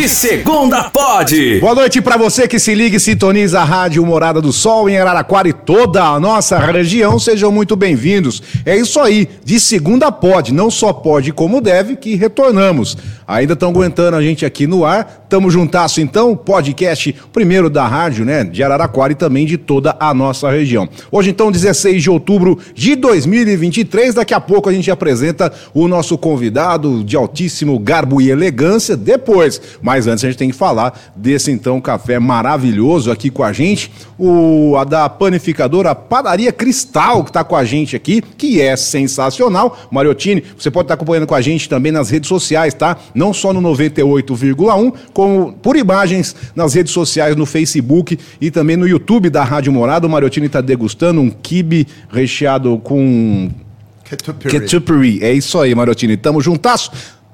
De segunda pode. Boa noite para você que se liga e sintoniza a Rádio Morada do Sol em Araraquara e toda a nossa região. Sejam muito bem-vindos. É isso aí, de segunda pode, não só pode como deve, que retornamos. Ainda estão aguentando a gente aqui no ar. Tamo juntasso então, podcast primeiro da rádio, né, de Araraquara e também de toda a nossa região. Hoje então, 16 de outubro de 2023, daqui a pouco a gente apresenta o nosso convidado de altíssimo garbo e elegância depois. Mas antes a gente tem que falar desse então café maravilhoso aqui com a gente, o a da panificadora Padaria Cristal que está com a gente aqui, que é sensacional. Mariottini, você pode estar tá acompanhando com a gente também nas redes sociais, tá? Não só no 98,1, como por imagens nas redes sociais, no Facebook e também no YouTube da Rádio Morada. O Mariottini está degustando um kibe recheado com Ketchupery. É isso aí, Mariottini. Tamo juntasso.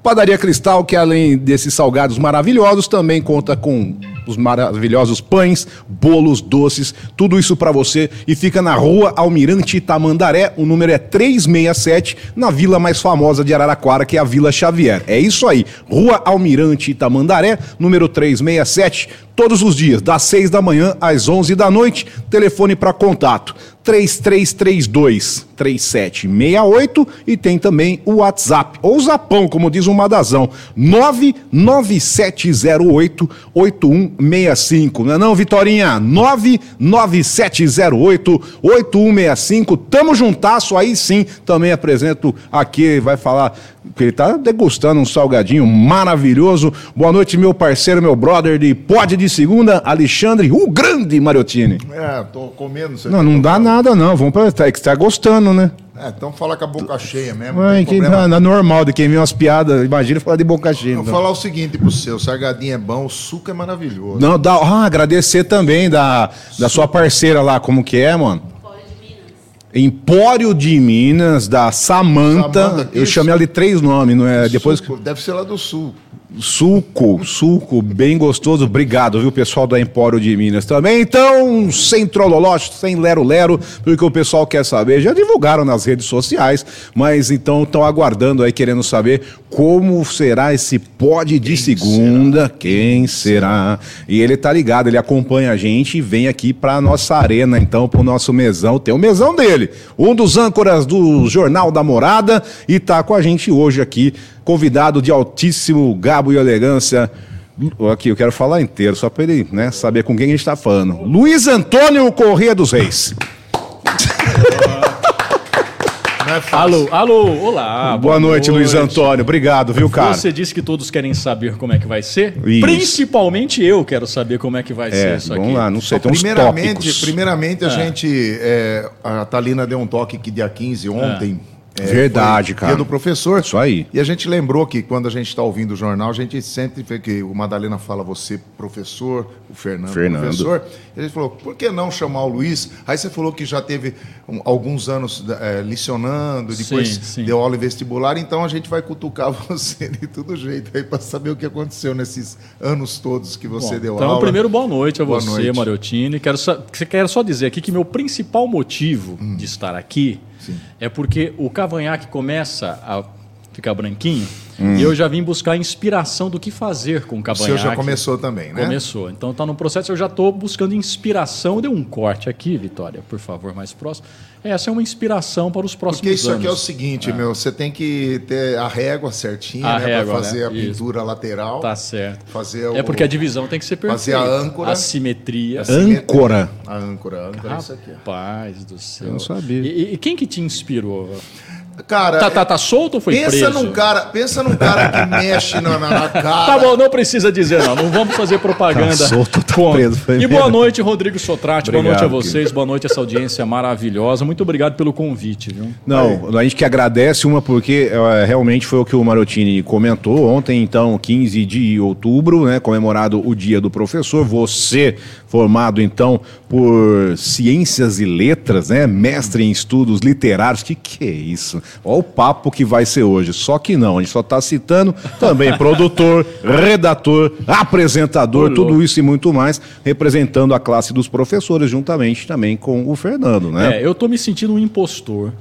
Padaria Cristal, que além desses salgados maravilhosos, também conta com os maravilhosos pães, bolos, doces, tudo isso para você. E fica na rua Almirante Tamandaré, o número é 367, na vila mais famosa de Araraquara, que é a Vila Xavier. É isso aí, Rua Almirante Tamandaré, número 367, todos os dias, das 6 da manhã às 11 da noite, telefone para contato 3332 3768 e tem também o WhatsApp, ou Zapão, como diz o Madazão, 99708 8165. Não é não, Vitorinha? 99708 8165. Tamo juntasso, aí sim, também apresento aqui, vai falar que ele tá degustando um salgadinho maravilhoso. Boa noite, meu parceiro, meu brother de Pode de Segunda, Alexandre, o grande Mariottini. É, tô comendo. Não, não dá nada não, vamos pra... É que você tá gostando, né? É, então fala com a boca cheia mesmo. Ué, que não, é normal de quem vê umas piadas, imagina falar de boca cheia. Vou então. falar o seguinte pro seu, o salgadinho é bom, o suco é maravilhoso. Não, dá, ah, agradecer também da, da sua parceira lá, como que é, mano? Empório de Minas, da Samanta. Samanta, Eu chamei ela de três nomes, não é? Depois Suco, Deve ser lá do sul. Suco, suco, bem gostoso. Obrigado, viu, pessoal da Empório de Minas também. Então, sem trolológico, sem lero-lero, porque o pessoal quer saber. Já divulgaram nas redes sociais, mas então estão aguardando aí, querendo saber como será esse pod de segunda. Quem será? E ele tá ligado, ele acompanha a gente e vem aqui pra nossa arena, então, pro nosso mesão. Tem o mesão dele, um dos âncoras do Jornal da Morada, e tá com a gente hoje aqui convidado de altíssimo gabo e elegância. Aqui, eu quero falar inteiro, só para ele né, saber com quem a gente está falando. Luiz Antônio Corrêa dos Reis. É. Alô, alô, olá. Boa, noite, Luiz Antônio. Obrigado, viu, cara? Você disse que todos querem saber como é que vai ser? Isso. Principalmente eu quero saber como é que vai É, ser isso vamos aqui. lá, não sei, uns primeiramente, primeiramente a gente. é, a Talina deu um toque que dia 15 ontem. É, Verdade, cara. Dia do professor. Isso aí. E a gente lembrou que quando a gente está ouvindo o jornal, a gente sempre vê que o Madalena fala você professor, o Fernando, Fernando. professor. E a gente falou, por que não chamar o Luiz? Aí você falou que já teve um, alguns anos é, licionando, depois Sim, sim. deu aula em vestibular, então a gente vai cutucar você de todo jeito aí para saber o que aconteceu nesses anos todos que você Bom, deu então, aula. primeiro, boa noite a Boa você, noite. Mariottini. Quero só, quero só dizer aqui que meu principal motivo Hum. de estar aqui é porque o cavanhaque começa a ficar branquinho e eu já vim buscar inspiração do que fazer com o Hum. O cavanhaque. seu já começou também, né? Começou. Então tá no processo, eu já estou buscando inspiração. Deu um corte aqui, Vitória, por favor, mais próximo. Essa é uma inspiração para os próximos Porque isso anos. aqui é o seguinte, meu, você tem que ter a régua certinha, A né? pra fazer né? a Isso. pintura lateral. Tá certo. Fazer o, É porque a divisão tem que ser Fazer perfeita. a âncora. A simetria. Âncora. A âncora, a âncora é isso aqui. Rapaz do céu. Eu não sabia. E, e quem que te inspirou? Cara, Tá, tá, tá solto ou foi pensa preso? num cara, pensa num cara que mexe na, na, na cara. Tá bom, não precisa dizer não. Não vamos fazer propaganda. Tá solto, contra. preso, foi E mesmo. boa noite, Rodrigo Sotrate. boa noite a vocês. Boa noite a essa audiência maravilhosa. Muito obrigado pelo convite, viu? Não, a gente que agradece uma porque é, realmente foi o que o Marotini comentou ontem, então, 15 de outubro, né, comemorado o Dia do Professor. Você, formado então por Ciências e Letras, né, mestre em estudos literários, que que é isso? Olha o papo que vai ser hoje. Só que não, a gente só está citando também produtor, redator, apresentador, Ô, tudo isso e muito mais, representando a classe dos professores juntamente também com o Fernando, né? É, eu tô me sentindo um impostor.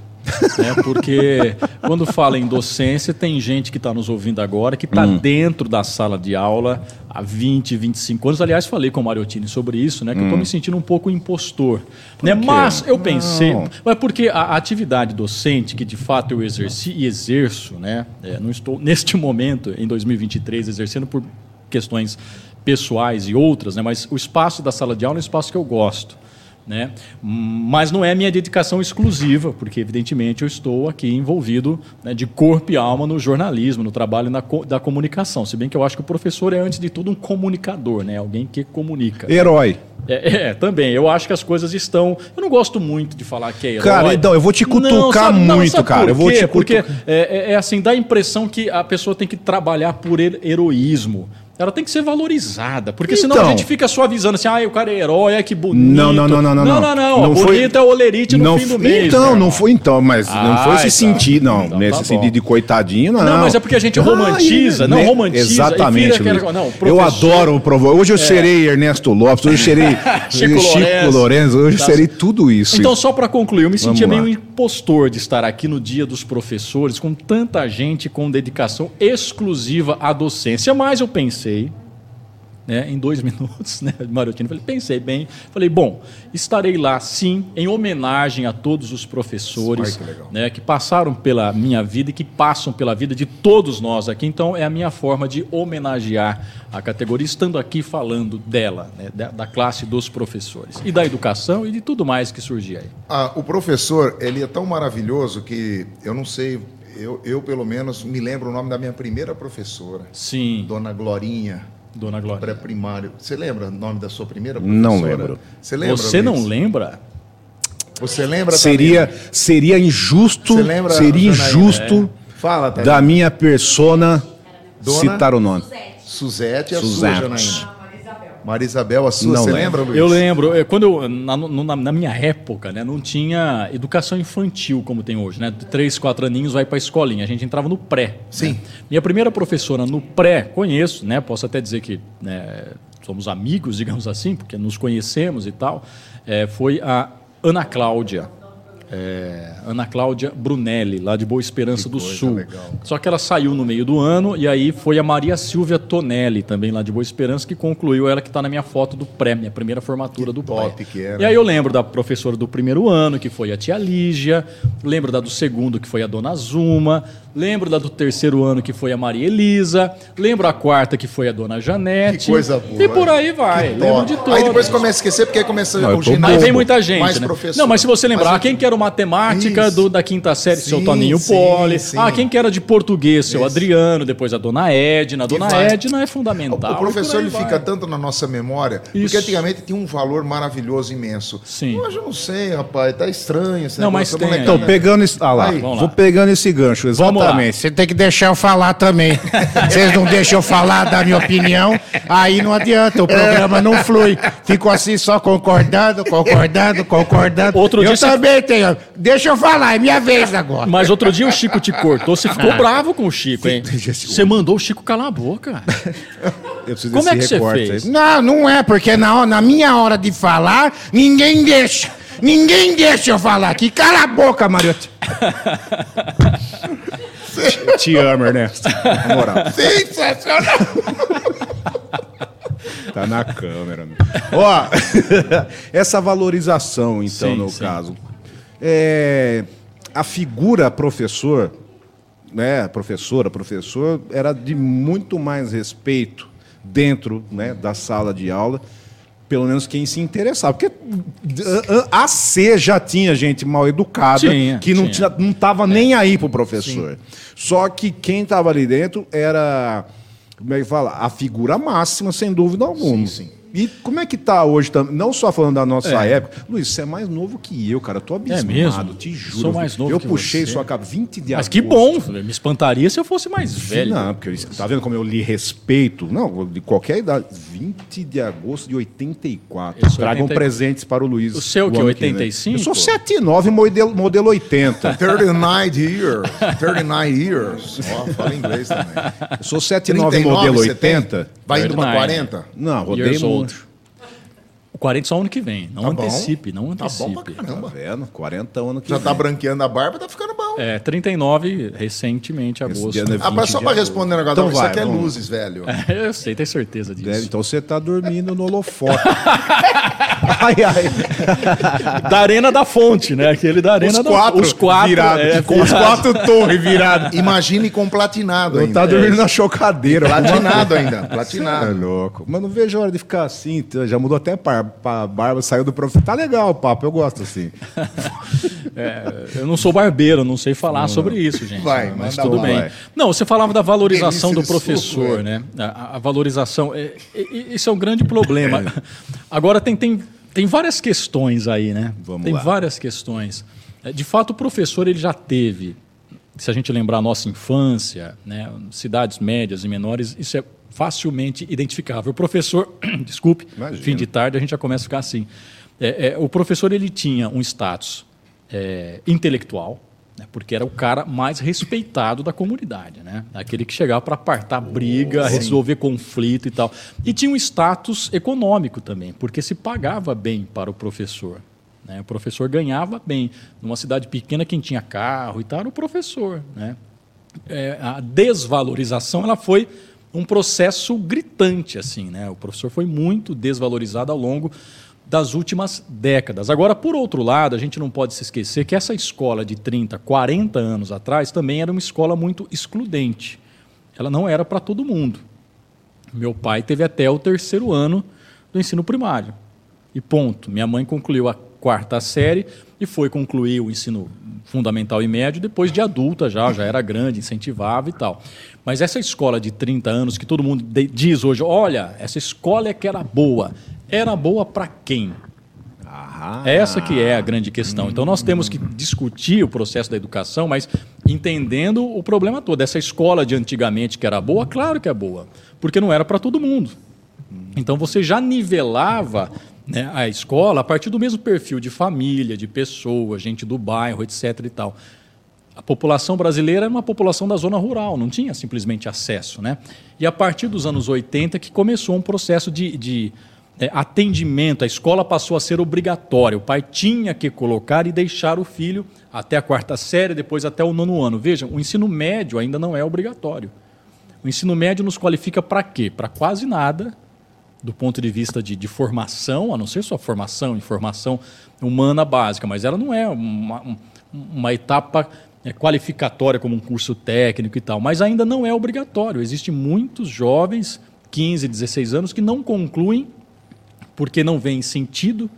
Né? Porque quando fala em docência, tem gente que está nos ouvindo agora, que está Hum. dentro da sala de aula há 20, 25 anos. Aliás, falei com o Mariotini sobre isso, né? Que eu estou me sentindo um pouco impostor. Né? Mas eu pensei. Hum. Não. Mas porque a a atividade docente, que de fato eu exerci e exerço, né? é, não estou neste momento, em 2023, exercendo por questões pessoais e outras, né? mas o espaço da sala de aula é um espaço que eu gosto. Né? Mas não é minha dedicação exclusiva, porque evidentemente eu estou aqui envolvido né, de corpo e alma no jornalismo, no trabalho na co- da comunicação. Se bem que eu acho que o professor é antes de tudo um comunicador, né? alguém que comunica. Herói. É, é, também. Eu acho que as coisas estão. Eu não gosto muito de falar que é herói. Cara, então, eu vou te cutucar muito, cara. Eu vou te Porque cutucar. é, é- é assim, dá a impressão que a pessoa tem que trabalhar por her- heroísmo. Ela tem que ser valorizada. Porque senão Então. a gente fica suavizando assim, ah, o cara é herói, é que bonito. Não, não, não, não, não. Não, não, não. Não foi- bonito é o olerite no não fim do foi- mês. Então, não foi então, mas não Ah, foi esse então. sentido, não. Então nesse tá sentido de coitadinho, não. Não, mas é porque a gente Ah, romantiza, não né? romantiza, Exatamente. aquela- não, eu É. adoro o provo. Hoje eu serei Ernesto Lopes, hoje eu serei Chico Chico, Lourenço. Hoje eu Tá serei tudo isso. Então, só para concluir, eu me Vamos sentia lá. meio impostor de estar aqui no Dia dos Professores, com tanta gente com dedicação exclusiva à docência. Mas eu pensei, né, em dois minutos, né, Marotino, falei, pensei bem, falei, bom, estarei lá sim, em homenagem a todos os professores Ai, que né, que passaram pela minha vida e que passam pela vida de todos nós aqui. Então, é a minha forma de homenagear a categoria, estando aqui falando dela, né, da, da classe dos professores, e da educação e de tudo mais que surgir aí. Ah, o professor, ele é tão maravilhoso que eu não sei, eu, eu pelo menos me lembro o nome da minha primeira professora, Sim, Dona Glorinha, dona Glória. pré-primário. Você lembra o nome da sua primeira professora? Não lembro. Você lembra? Você não Luiz? lembra? Você lembra? seria, seria injusto, Você lembra, seria Janaína? injusto Fala, Thalina. da minha persona Dona? citar o nome. Suzete, a Suzete. sua, Janaína. Maria Isabel, a sua. Não Você lembro. lembra, Luiz? Eu lembro, é, quando eu, na, na- na minha época, né, não tinha educação infantil como tem hoje, né? Três, quatro aninhos vai para a escolinha. A gente entrava no pré. Sim. né? Minha primeira professora no pré, conheço, né? Posso até dizer que né, somos amigos, digamos assim, porque nos conhecemos e tal. é, foi a Ana Cláudia. É, Ana Cláudia Brunelli, lá de Boa Esperança do Sul. legal. Só que ela saiu no meio do ano e aí foi a Maria Silvia Tonelli, também lá de Boa Esperança, que concluiu ela que está na minha foto do pré, minha primeira formatura do top pré. que era. E aí eu lembro da professora do primeiro ano, que foi a tia Lígia, lembro da do segundo, que foi a dona Zuma, lembro da do terceiro ano, que foi a Maria Elisa, lembro a quarta, que foi a dona Janete. Que coisa boa. E por aí vai, Que lembro top. de todos. Aí depois começa a esquecer, porque aí começa Não, o ginásio. Aí vem muita gente, mais né? professor. Não, mas se você lembrar, Mas quem que era o matemática Isso. do, da quinta série, seu Sim, Toninho sim, Poli. sim. Ah, quem que era de português, seu Isso. Adriano, depois a dona Edna. A dona vai- Edna é fundamental. o professor ele fica tanto na nossa memória, Isso. porque antigamente tinha um valor maravilhoso, imenso. Sim. Hoje eu não sei, rapaz, tá estranho Não, negócio, mas tem molecada. Então, pegando esse. Ah lá, Aí. Vamos vou lá. pegando esse gancho, Vamos lá. Exatamente. Você tem que deixar eu falar também. Vocês não deixam eu falar da minha opinião, aí não adianta, o programa não flui. Fico assim só concordando, concordando, concordando. Outro eu dia você- também tenho. Deixa eu falar, é minha vez agora. Mas outro dia o Chico te cortou, você ficou bravo com o Chico, hein? Você mandou o Chico calar a boca. Eu preciso Como é que você fez? Não, não é, porque na, na minha hora de falar, ninguém deixa. Ninguém deixa eu falar aqui. Cala a boca, Mariotti. Te amo, Ernesto. Na moral. Sensacional! Tá na câmera. meu. Ó, essa valorização, então, Sim, no sim. caso. É, a figura professor, né, professora, professor, era de muito mais respeito dentro né, da sala de aula, pelo menos quem se interessava. Porque a a C já tinha gente mal educada Tinha, que não tinha. tinha não estava nem aí pro professor. Só que quem estava ali dentro era, como é que fala? A figura máxima, sem dúvida alguma. Sim, sim. E como é que tá hoje também? Não só falando da nossa É. época. Luiz, você é mais novo que eu, cara. Eu tô abismado, mesmo? te juro. Sou mais novo Eu que puxei você. sua cabeça 20 de Mas que agosto. bom, me espantaria se eu fosse mais velho. Não, porque eu, tá vendo como eu li respeito? Não, de qualquer idade. 20 de agosto de 84. Eu sou Tragam 80 presentes para o Luiz. O seu, que é ano vem. 85? Eu sou 79, modelo, modelo 80. 39 years. 39 years. Ó, fala inglês também. Eu sou 79, modelo você tem? 80. Vai indo pra 39. 40? Não, rodei muito. O 40 só ano que vem. Não Tá bom. antecipe, não Tá antecipe. bom pra Tá caramba. vendo? 40 anos que Já vem. tá branqueando a barba, tá ficando bom. É, 39, recentemente, Esse agosto. dia não é Ah, mas 20 só pra responder um negócio, Então isso vai, aqui é vamos. luzes, velho. Eu sei, tenho certeza disso. É, então você tá dormindo no holofote. ai, ai. Da Arena da Fonte, né? Aquele da Arena Os da quatro, Os quatro. virados, é, com os virados. quatro torres viradas. Imagine com platinado Não ainda. tá dormindo na chocadeira. Platinado ainda, É platinado. louco. Mas não vejo a hora de ficar assim. Já mudou até para a barba, saiu do prof. Tá legal o papo, eu gosto assim. É, eu não sou barbeiro, não sei falar sobre isso, gente. Vai, mas tudo lá, bem. vai. Não, você falava da valorização do professor, é. né? A, a valorização. é, é, é, isso é um grande problema. Agora tem, tem, tem várias questões aí, né? Vamos tem lá. várias questões. É, De fato, o professor ele já teve, se a gente lembrar a nossa infância, né, cidades médias e menores, isso é facilmente identificável. O professor, desculpe, Imagina. fim de tarde a gente já começa a ficar assim. É, é, o professor ele tinha um status é, intelectual, porque era o cara mais respeitado da comunidade, né? Aquele que chegava para apartar briga, resolver conflito e tal. E tinha um status econômico também, porque se pagava bem para o professor. né? O professor ganhava bem. Numa cidade pequena, quem tinha carro e tal era o professor. Né? É, a desvalorização ela foi um processo gritante assim, né? O professor foi muito desvalorizado ao longo das últimas décadas. Agora, por outro lado, a gente não pode se esquecer que essa escola de 30, 40 anos atrás também era uma escola muito excludente. Ela não era para todo mundo. Meu pai teve até o terceiro ano do ensino primário. E ponto. Minha mãe concluiu a quarta série e foi concluir o ensino fundamental e médio depois de adulta já, já era grande, incentivava e tal. Mas essa escola de 30 anos que todo mundo diz hoje, olha, essa escola é que era boa. Era boa para quem? Essa que é a grande questão. Então nós temos que discutir o processo da educação, mas entendendo o problema todo. Essa escola de antigamente que era boa, claro que é boa, porque não era para todo mundo. Então você já nivelava né, a escola a partir do mesmo perfil de família, de pessoa, gente do bairro, etc. e tal. A população brasileira era uma população da zona rural, não tinha simplesmente acesso. Né? E a partir dos anos 80 que começou um processo de, de é, atendimento, a escola passou a ser obrigatória. O pai tinha que colocar e deixar o filho até a quarta série, depois até o nono ano. Vejam, o ensino médio ainda não é obrigatório. O ensino médio nos qualifica para quê? Para quase nada, do ponto de vista de, de formação, a não ser sua formação em formação humana básica, mas ela não é uma, um- uma etapa é, qualificatória como um curso técnico e tal, mas ainda não é obrigatório. Existem muitos jovens, 15, 16 anos, que não concluem porque não veem sentido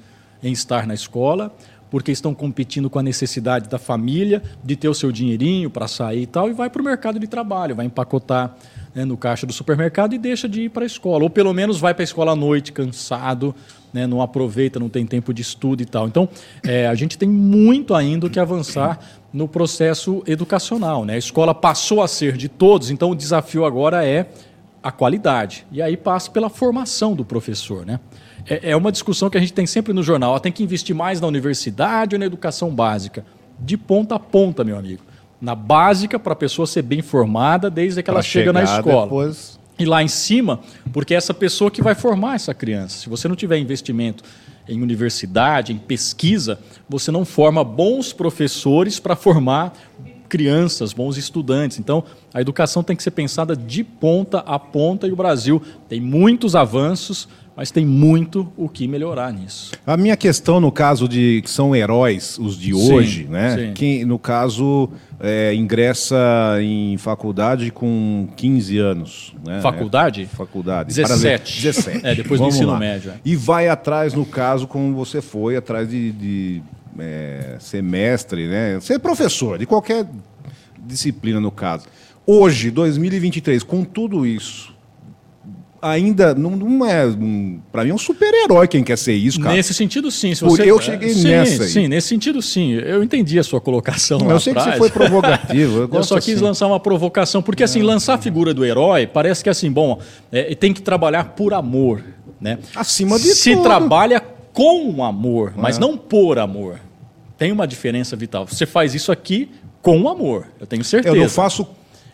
em estar na escola, porque estão competindo com a necessidade da família de ter o seu dinheirinho para sair e tal, e vai para o mercado de trabalho, vai empacotar né, no caixa do supermercado e deixa de ir para a escola. Ou pelo menos vai para a escola à noite, cansado, né, não aproveita, não tem tempo de estudo e tal. Então, é, a gente tem muito ainda que avançar no processo educacional. Né? A escola passou a ser de todos, então o desafio agora é a qualidade. E aí passa pela formação do professor. Né? É, é uma discussão que a gente tem sempre no jornal. Tem que investir mais na universidade ou na educação básica? De ponta a ponta, meu amigo. Na básica, para a pessoa ser bem formada desde que ela Pra chega na escola. depois- E lá em cima, porque é essa pessoa que vai formar essa criança. Se você não tiver investimento em universidade, em pesquisa, você não forma bons professores para formar crianças, bons estudantes. Então, a educação tem que ser pensada de ponta a ponta e o Brasil tem muitos avanços, mas tem muito o que melhorar nisso. A minha questão, no caso de que são heróis, os de Sim, hoje, né? sim. Quem, no caso, é, ingressa em faculdade com 15 anos. Né? Faculdade? É, faculdade. 17. 17. É, depois do ensino lá. médio, é. E vai atrás, no caso, como você foi, atrás de, de é, ser mestre, né? Ser professor, de qualquer disciplina, no caso. Hoje, 2023, com tudo isso, ainda não, não é. Um, para mim é um super-herói quem quer ser isso, cara. Nesse sentido, sim. Se você... eu cheguei sim, nessa aí. Sim, nesse sentido, sim. Eu entendi a sua colocação lá eu sei que você atrás. foi provocativo. Eu, Eu só quis assim. lançar uma provocação, porque assim, lançar a figura do herói parece que assim, bom, é, tem que trabalhar por amor, né? Acima de Se tudo. trabalha com amor, mas É. não por amor. Tem uma diferença vital. Você faz isso aqui com amor, eu tenho certeza. Eu não faço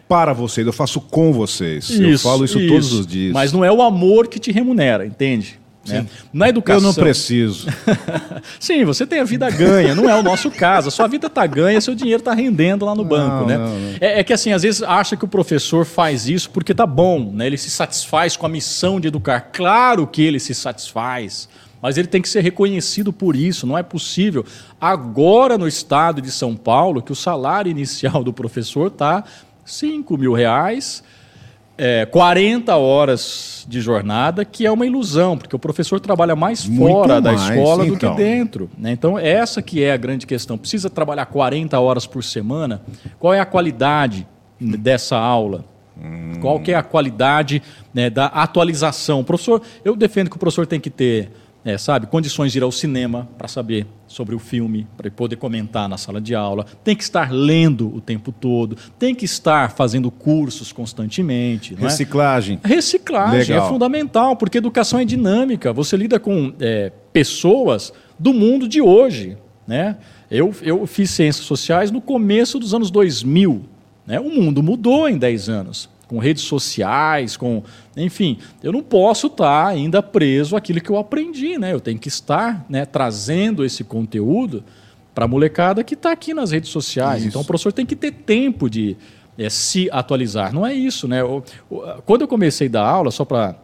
para vocês, eu faço com vocês. eu falo isso, todos os dias. Mas não é o amor que te remunera, entende? Né? Na educação. Eu não preciso. Sim, você tem a vida ganha, não é o nosso caso. A sua vida está ganha, seu dinheiro está rendendo lá no banco, né? não, não. É, é que assim, às vezes acha que o professor faz isso porque tá bom, né? Ele se satisfaz com a missão de educar. Claro que ele se satisfaz. Mas ele tem que ser reconhecido por isso, não é possível. Agora, no estado de São Paulo, que o salário inicial do professor está 5 mil reais, é, 40 horas de jornada, que é uma ilusão, porque o professor trabalha mais Muito fora da mais, escola do então. que dentro. né? Então, essa que é a grande questão. Precisa trabalhar 40 horas por semana? Qual é a qualidade dessa aula? Qual que é a qualidade né, da atualização? O professor, eu defendo que o professor tem que ter, é, sabe, condições de ir ao cinema para saber sobre o filme, para poder comentar na sala de aula. Tem que estar lendo o tempo todo. Tem que estar fazendo cursos constantemente. é? Reciclagem. Reciclagem Legal. é fundamental, porque educação é dinâmica. Você lida com é, pessoas do mundo de hoje. Né? Eu, eu fiz ciências sociais no começo dos anos 2000. Né? O mundo mudou em 10 anos, com redes sociais, com. Enfim, eu não posso estar ainda preso àquilo que eu aprendi. Né? Eu tenho que estar né, trazendo esse conteúdo para a molecada que está aqui nas redes sociais. Isso. Então o professor tem que ter tempo de é, se atualizar. Não é isso, né? O- o- quando eu comecei a dar aula, só para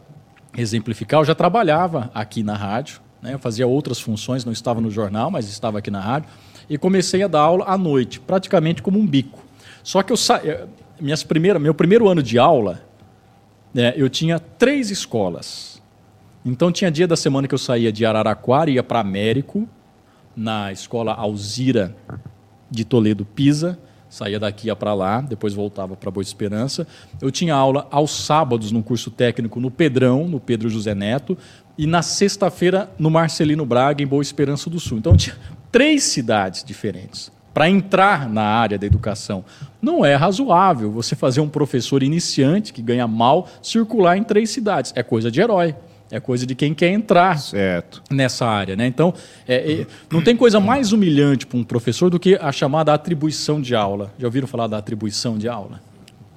exemplificar, eu já trabalhava aqui na rádio, né? Eu fazia outras funções, não estava no jornal, mas estava aqui na rádio, e comecei a dar aula à noite, praticamente como um bico. Só que eu sa... minhas primeiras, meu primeiro ano de aula, né, eu tinha três escolas. Então tinha dia da semana que eu saía de Araraquara ia para Américo, na escola Alzira de Toledo Pisa, saía daqui ia para lá, depois voltava para Boa Esperança. Eu tinha aula aos sábados num curso técnico no Pedrão, no Pedro José Neto, e na sexta-feira no Marcelino Braga, em Boa Esperança do Sul. Então tinha três cidades diferentes. Para entrar na área da educação, não é razoável você fazer um professor iniciante que ganha mal circular em três cidades. É coisa de herói. É coisa de quem quer entrar Certo. nessa área. Né? Então, é, é, não tem coisa mais humilhante para um professor do que a chamada atribuição de aula. Já ouviram falar da atribuição de aula?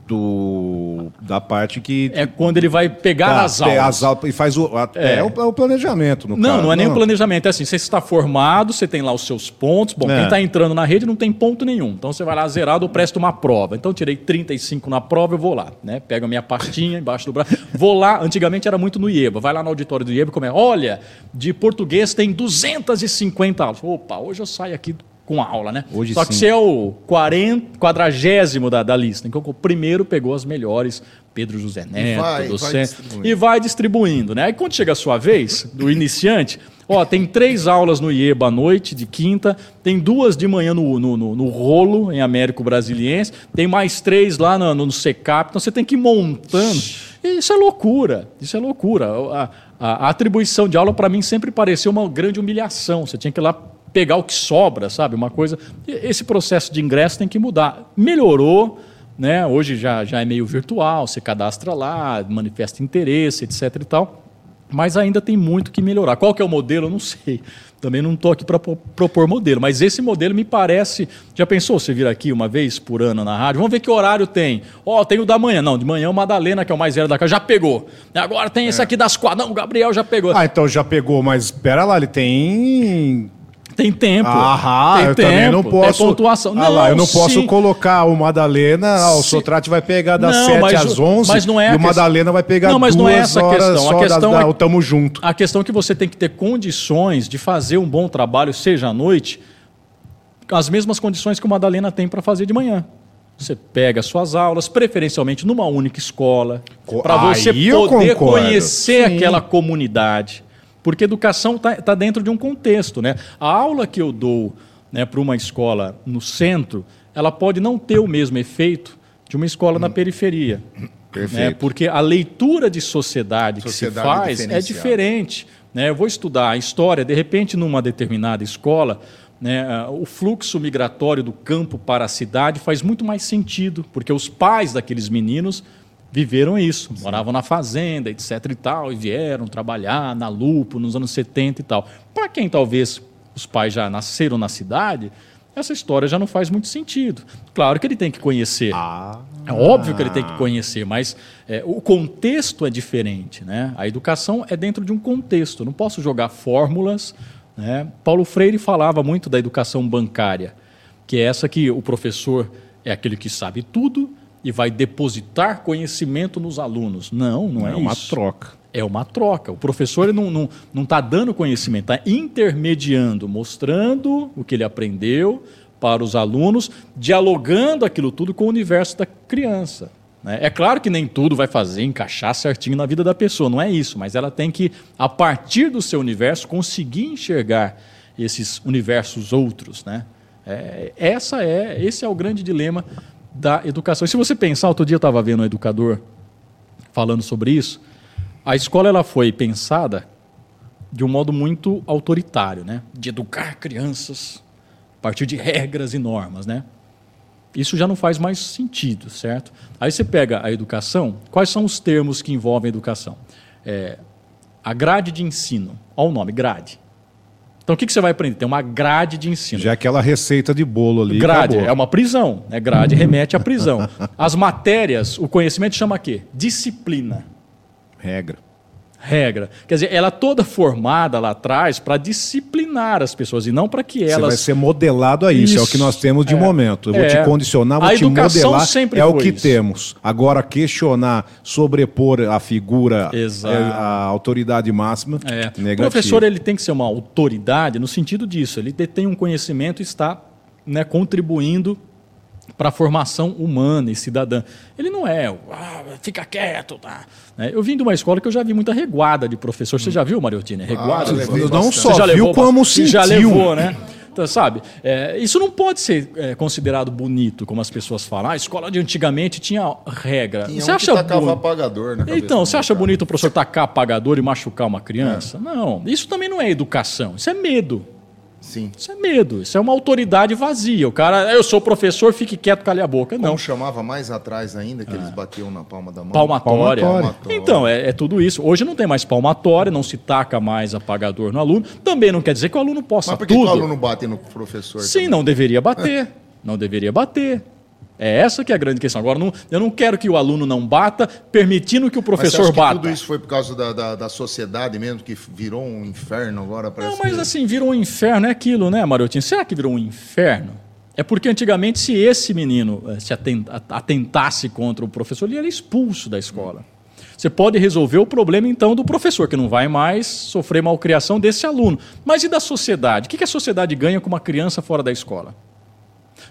Do, da parte que. É quando ele vai pegar Tá, as aulas. as aulas e faz o. a- É. É, o, é o planejamento, no Não, caso. não é nem o planejamento. É assim, você está formado, você tem lá os seus pontos. Bom, É. quem está entrando na rede não tem ponto nenhum. Então você vai lá zerado, eu presto uma prova. Então eu tirei 35 na prova, eu vou lá. Né? Pego a minha pastinha embaixo do braço. Vou lá, antigamente era muito no IEBA. Vai lá no auditório do IEBA e começa. Olha, de português tem 250 aulas. Opa, hoje eu saio aqui com aula, né? Hoje Só que sim. você é o 40, quadragésimo da, da lista. Então o primeiro pegou as melhores. Pedro José Neto, vai- docente. E vai distribuindo, né? Aí quando chega a sua vez, do iniciante, ó, tem três aulas no IEBA à noite, de quinta, tem duas de manhã no, no, no- no rolo, em Américo Brasiliense, tem mais três lá no, no SECAP, então você tem que ir montando. E isso é loucura, isso é loucura. A, a- a atribuição de aula, para mim, sempre pareceu uma grande humilhação. Você tinha que ir lá pegar o que sobra, sabe? Uma coisa. Esse processo de ingresso tem que mudar. Melhorou, né? Hoje já, já é meio virtual, você cadastra lá, manifesta interesse, etc e tal. Mas ainda tem muito que melhorar. Qual que é o modelo? Eu não sei. Também não estou aqui para propor modelo, mas esse modelo me parece. Já pensou você vir aqui uma vez por ano na rádio? Vamos ver que horário tem. Ó, tem o da manhã. Não, de manhã o Madalena, que é o mais velho da casa, já pegou. Agora tem esse aqui das quatro. Não, o Gabriel já pegou. Ah, então já pegou, mas espera lá, ele tem. Tem tempo. Aham, tem eu tempo, também não posso. Tem pontuação. Ah lá, eu não posso colocar o Madalena, ah, o. Sotrate vai pegar das Não, 7 mas às o- 11 mas não é e a o questão- Madalena vai pegar Não, mas duas não é essa a horas questão. A só questão da, é- da, o Tamo Junto. A questão é que você tem que ter condições de fazer um bom trabalho, seja à noite, as mesmas condições que o Madalena tem para fazer de manhã. Você pega suas aulas, preferencialmente numa única escola, Co- para você poder concordo. conhecer Sim. aquela comunidade. Porque educação está dentro de um contexto. Né? A aula que eu dou né, para uma escola no centro, ela pode não ter o mesmo efeito de uma escola na periferia. Perfeito. né? Porque a leitura de sociedade, que se Sociedade faz é diferente. Né? Eu vou estudar a história, de repente, numa determinada escola, né, o fluxo migratório do campo para a cidade faz muito mais sentido, porque os pais daqueles meninos viveram isso, moravam na fazenda, etc. e tal, e vieram trabalhar na Lupo nos anos 70 e tal. Para quem talvez os pais já nasceram na cidade, essa história já não faz muito sentido. Claro que ele tem que conhecer. Ah. É óbvio que ele tem que conhecer, mas é, o contexto é diferente. Né? A educação é dentro de um contexto. Eu não posso jogar fórmulas. Né? Paulo Freire falava muito da educação bancária, que é essa que o professor é aquele que sabe tudo e vai depositar conhecimento nos alunos. Não, não, é, É uma isso. troca. É uma troca. O professor ele não está não, não tá dando conhecimento, está intermediando, mostrando o que ele aprendeu para os alunos, dialogando aquilo tudo com o universo da criança. né? É claro que nem tudo vai fazer encaixar certinho na vida da pessoa, não é isso, mas ela tem que, a partir do seu universo, conseguir enxergar esses universos outros. Né? É, essa é, esse é o grande dilema da educação. E se você pensar, outro dia eu estava vendo um educador falando sobre isso, a escola ela foi pensada de um modo muito autoritário, né? De educar crianças a partir de regras e normas, né? Isso já não faz mais sentido, certo? Aí você pega a educação, quais são os termos que envolvem a educação? É, a grade de ensino, olha o nome, grade. Então o que, que você vai aprender? Tem uma grade de ensino. Já aquela receita de bolo ali. Grade acabou. é uma prisão, né? Grade remete à prisão. As matérias, o conhecimento chama quê? Disciplina Regra. Regra. Quer dizer, ela é toda formada lá atrás para disciplinar as pessoas e não para que Você elas. vai ser modelado a isso, é o que nós temos de É. momento. Eu vou É. te condicionar, vou A te modelar. sempre é o que isso. temos. Agora, questionar, sobrepor a figura, Exato. é, a autoridade máxima, É. O professor ele tem que ser uma autoridade no sentido disso. Ele detém um conhecimento e está né, contribuindo para a formação humana e cidadã. Ele não é, ah, fica quieto. Tá? Né? Eu vim de uma escola que eu já vi muita reguada de professor. Você já viu, Mariotini? Reguada? Ah, levei Não só Você já viu, como bastante? Já sentiu. levou, né? Então, sabe, é, isso não pode ser é, considerado bonito, como as pessoas falam. Ah, a escola de antigamente tinha regra. Tinha você um acha que tacava apagador na Então, você acha bonito o professor tacar apagador e machucar uma criança? Não, isso também não é educação, isso é medo. Sim. Isso é medo, isso é uma autoridade vazia. O cara, eu sou professor, fique quieto, cale a boca. Não Não, chamava mais atrás ainda, que eles batiam na palma da mão. palmatória. Palmatória. Então, é, é tudo isso. Hoje não tem mais palmatória, não se taca mais apagador no aluno. Também não quer dizer que o aluno possa Mas por que, tudo. o aluno bate no professor? Sim, também? não deveria bater. Não deveria bater. É essa que é a grande questão. Agora, não- eu não quero que o aluno não bata, permitindo que o professor que bata. tudo isso foi por causa da, da, da sociedade mesmo, que virou um inferno agora? Parece Não, mas que- assim, virou um inferno, é aquilo, né, Marotinho? Será que virou um inferno? É porque antigamente, se esse menino eh, se atentasse contra o professor, ele era expulso da escola. Você pode resolver o problema, então, do professor, que não vai mais sofrer malcriação desse aluno. Mas e da sociedade? O que a sociedade ganha com uma criança fora da escola?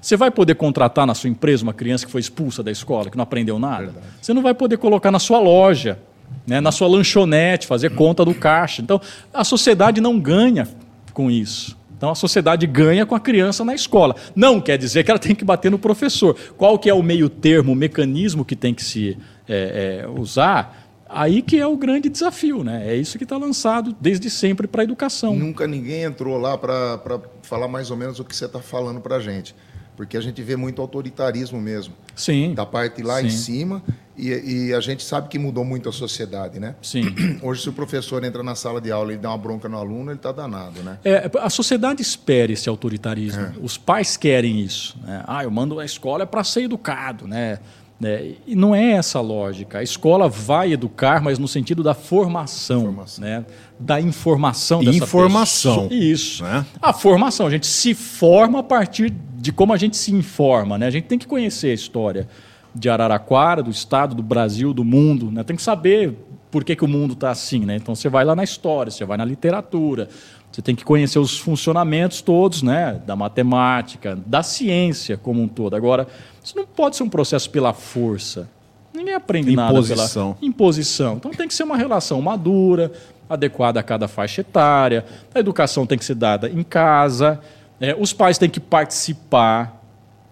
Você vai poder contratar na sua empresa uma criança que foi expulsa da escola, que não aprendeu nada? Você não vai poder colocar na sua loja, né, na sua lanchonete, fazer conta do caixa. Então, a sociedade não ganha com isso. Então, a sociedade ganha com a criança na escola. Não quer dizer que ela tem que bater no professor. Qual que é o meio termo, o mecanismo que tem que se é, é, usar? Aí que é o grande desafio. Né? É isso que está lançado desde sempre para a educação. Nunca ninguém entrou lá para falar mais ou menos o que você está falando para a gente. Porque a gente vê muito autoritarismo mesmo. Sim, Da parte lá Sim. em cima. E, e a gente sabe que mudou muito a sociedade, né? sim. Hoje, se o professor entra na sala de aula e dá uma bronca no aluno, ele está danado, né? É, a sociedade espera esse autoritarismo. Os pais querem isso. Né? Ah, eu mando a escola é para ser educado, né? Né? E não é essa a lógica. A escola vai educar, mas no sentido da formação, Formação. né? da informação dessa Informação, pessoa. Isso. né? A formação, a gente se forma a partir de como a gente se informa. Né? A gente tem que conhecer a história de Araraquara, do estado, do Brasil, do mundo. Né? Tem que saber por que, que o mundo está assim. Né? Então você vai lá na história, você vai na literatura, você tem que conhecer os funcionamentos todos né? da matemática, da ciência como um todo. Agora, isso não pode ser um processo pela força. Ninguém aprende nada Imposição. pela imposição. Então tem que ser uma relação madura, adequada a cada faixa etária. A educação tem que ser dada em casa. Né? os pais têm que participar.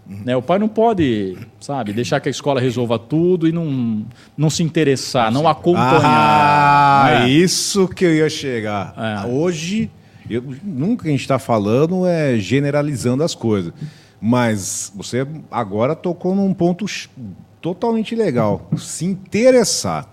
né? O pai não pode, sabe, deixar que a escola resolva tudo e não, não se interessar, não acompanhar. Ah, né? isso que eu ia chegar. É. Hoje, eu, nunca a gente está falando é generalizando as coisas. Mas você agora tocou num ponto totalmente legal. Se interessar.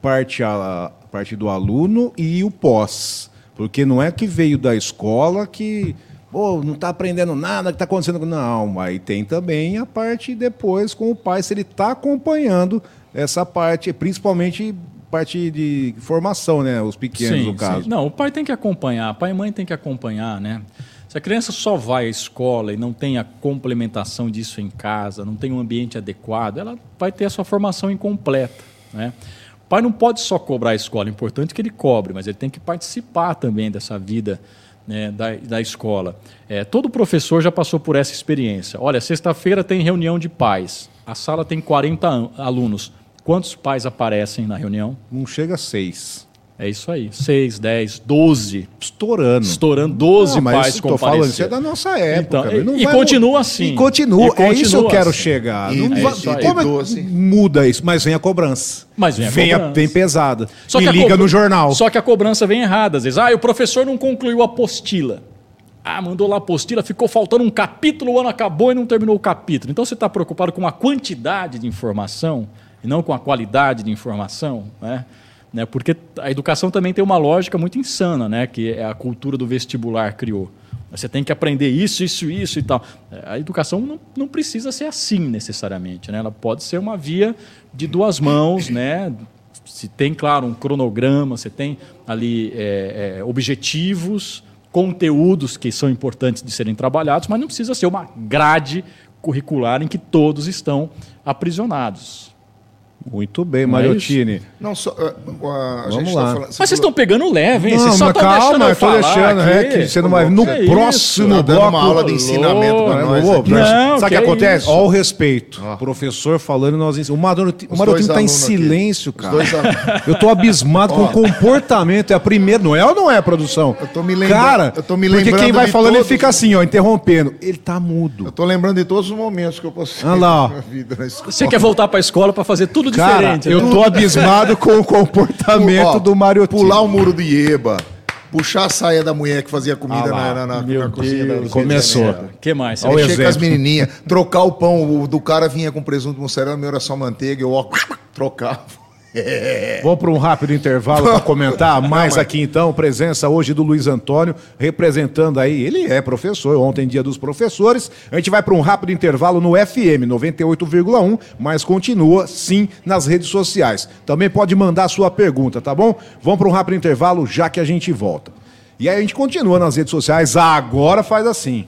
Parte, a, parte do aluno e o pós. Porque não é que veio da escola que Pô, não tá aprendendo nada, que tá acontecendo? Não, aí tem também a parte depois com o pai, se ele tá acompanhando essa parte, principalmente parte de formação, né? Os pequenos, Sim, no caso. sim. Não, o pai tem que acompanhar, pai e mãe tem que acompanhar, né? Se a criança só vai à escola e não tem a complementação disso em casa, não tem um ambiente adequado, ela vai ter a sua formação incompleta, né? O pai não pode só cobrar a escola, é importante que ele cobre, mas ele tem que participar também dessa vida né, da, da escola. É, todo professor já passou por essa experiência. Olha, sexta-feira tem reunião de pais, a sala tem 40 an- alunos. Quantos pais aparecem na reunião? Não chega a seis. É isso aí. 6, 10, 12. Estourando. Estourando 12 Não, mas pais tô falando, isso é da nossa época. Então, e vai continua assim. E continua. E é isso que eu continua quero assim. chegar. E- Não é vai- isso aí. como é que doce. muda isso? Mas vem a cobrança. Mas vem a vem, cobrança. vem pesada. Só e que a liga no jornal. Só que a cobrança vem errada. Às vezes, ah, o professor não concluiu a apostila. Ah, mandou lá a apostila, ficou faltando um capítulo, o ano acabou e não terminou o capítulo. Então você está preocupado com a quantidade de informação e não com a qualidade de informação, né? Né? Porque a educação também tem uma lógica muito insana, né? Que é a cultura do vestibular criou. Você tem que aprender isso, isso, isso e tal. A educação não, não precisa ser assim necessariamente, né? Ela pode ser uma via de duas mãos, né? se tem, claro, um cronograma, você tem ali é, é, objetivos, conteúdos que são importantes de serem trabalhados, mas não precisa ser uma grade curricular em que todos estão aprisionados. Muito bem, é Mariottini. Não, só. uh, uh, a Vamos gente lá. Tá falando, Mas vocês estão pegando leve, hein? Não, Vocês só estão deixando calma, eu eu tô falar deixando. É aqui. que você não vai. No Que isso? próximo Tá dando bloco. uma aula de ensinamento pra Não, nós não aqui. Não, Sabe o que que acontece? isso? Ó, o respeito. Professor falando, nós ensinamos. O Mariottini o Os Mariottini dois tá em aqui. silêncio, Os cara. dois alunos. Eu tô abismado com o comportamento. É a primeira. Não é ou não é, produção? Eu tô me lembrando- Cara, eu tô me porque quem lembrando vai de falando, ele fica assim, ó, interrompendo. Ele tá mudo. Eu tô lembrando de todos os momentos que eu passei Olha na minha vida na escola. Você quer voltar para a escola para fazer tudo Cara, diferente. eu né? tô abismado com o comportamento Ó, do Mariottini. Pular o muro do Ieba. Puxar a saia da mulher que fazia comida Ah na, na, na, cozinha da Deus, começou. O que mais? Olha Mexer com as menininhas, trocar o pão, o do cara vinha com presunto mussarela, o meu era só manteiga, eu ó, trocava. Vamos para um rápido intervalo para comentar mais aqui então. Presença hoje do Luiz Antônio, representando aí. Ele é professor, ontem, dia dos professores. A gente vai para um rápido intervalo no FM 98,1, mas continua sim nas redes sociais. Também pode mandar sua pergunta, tá bom? Vamos para um rápido intervalo já que a gente volta. E aí a gente continua nas redes sociais. Agora faz assim.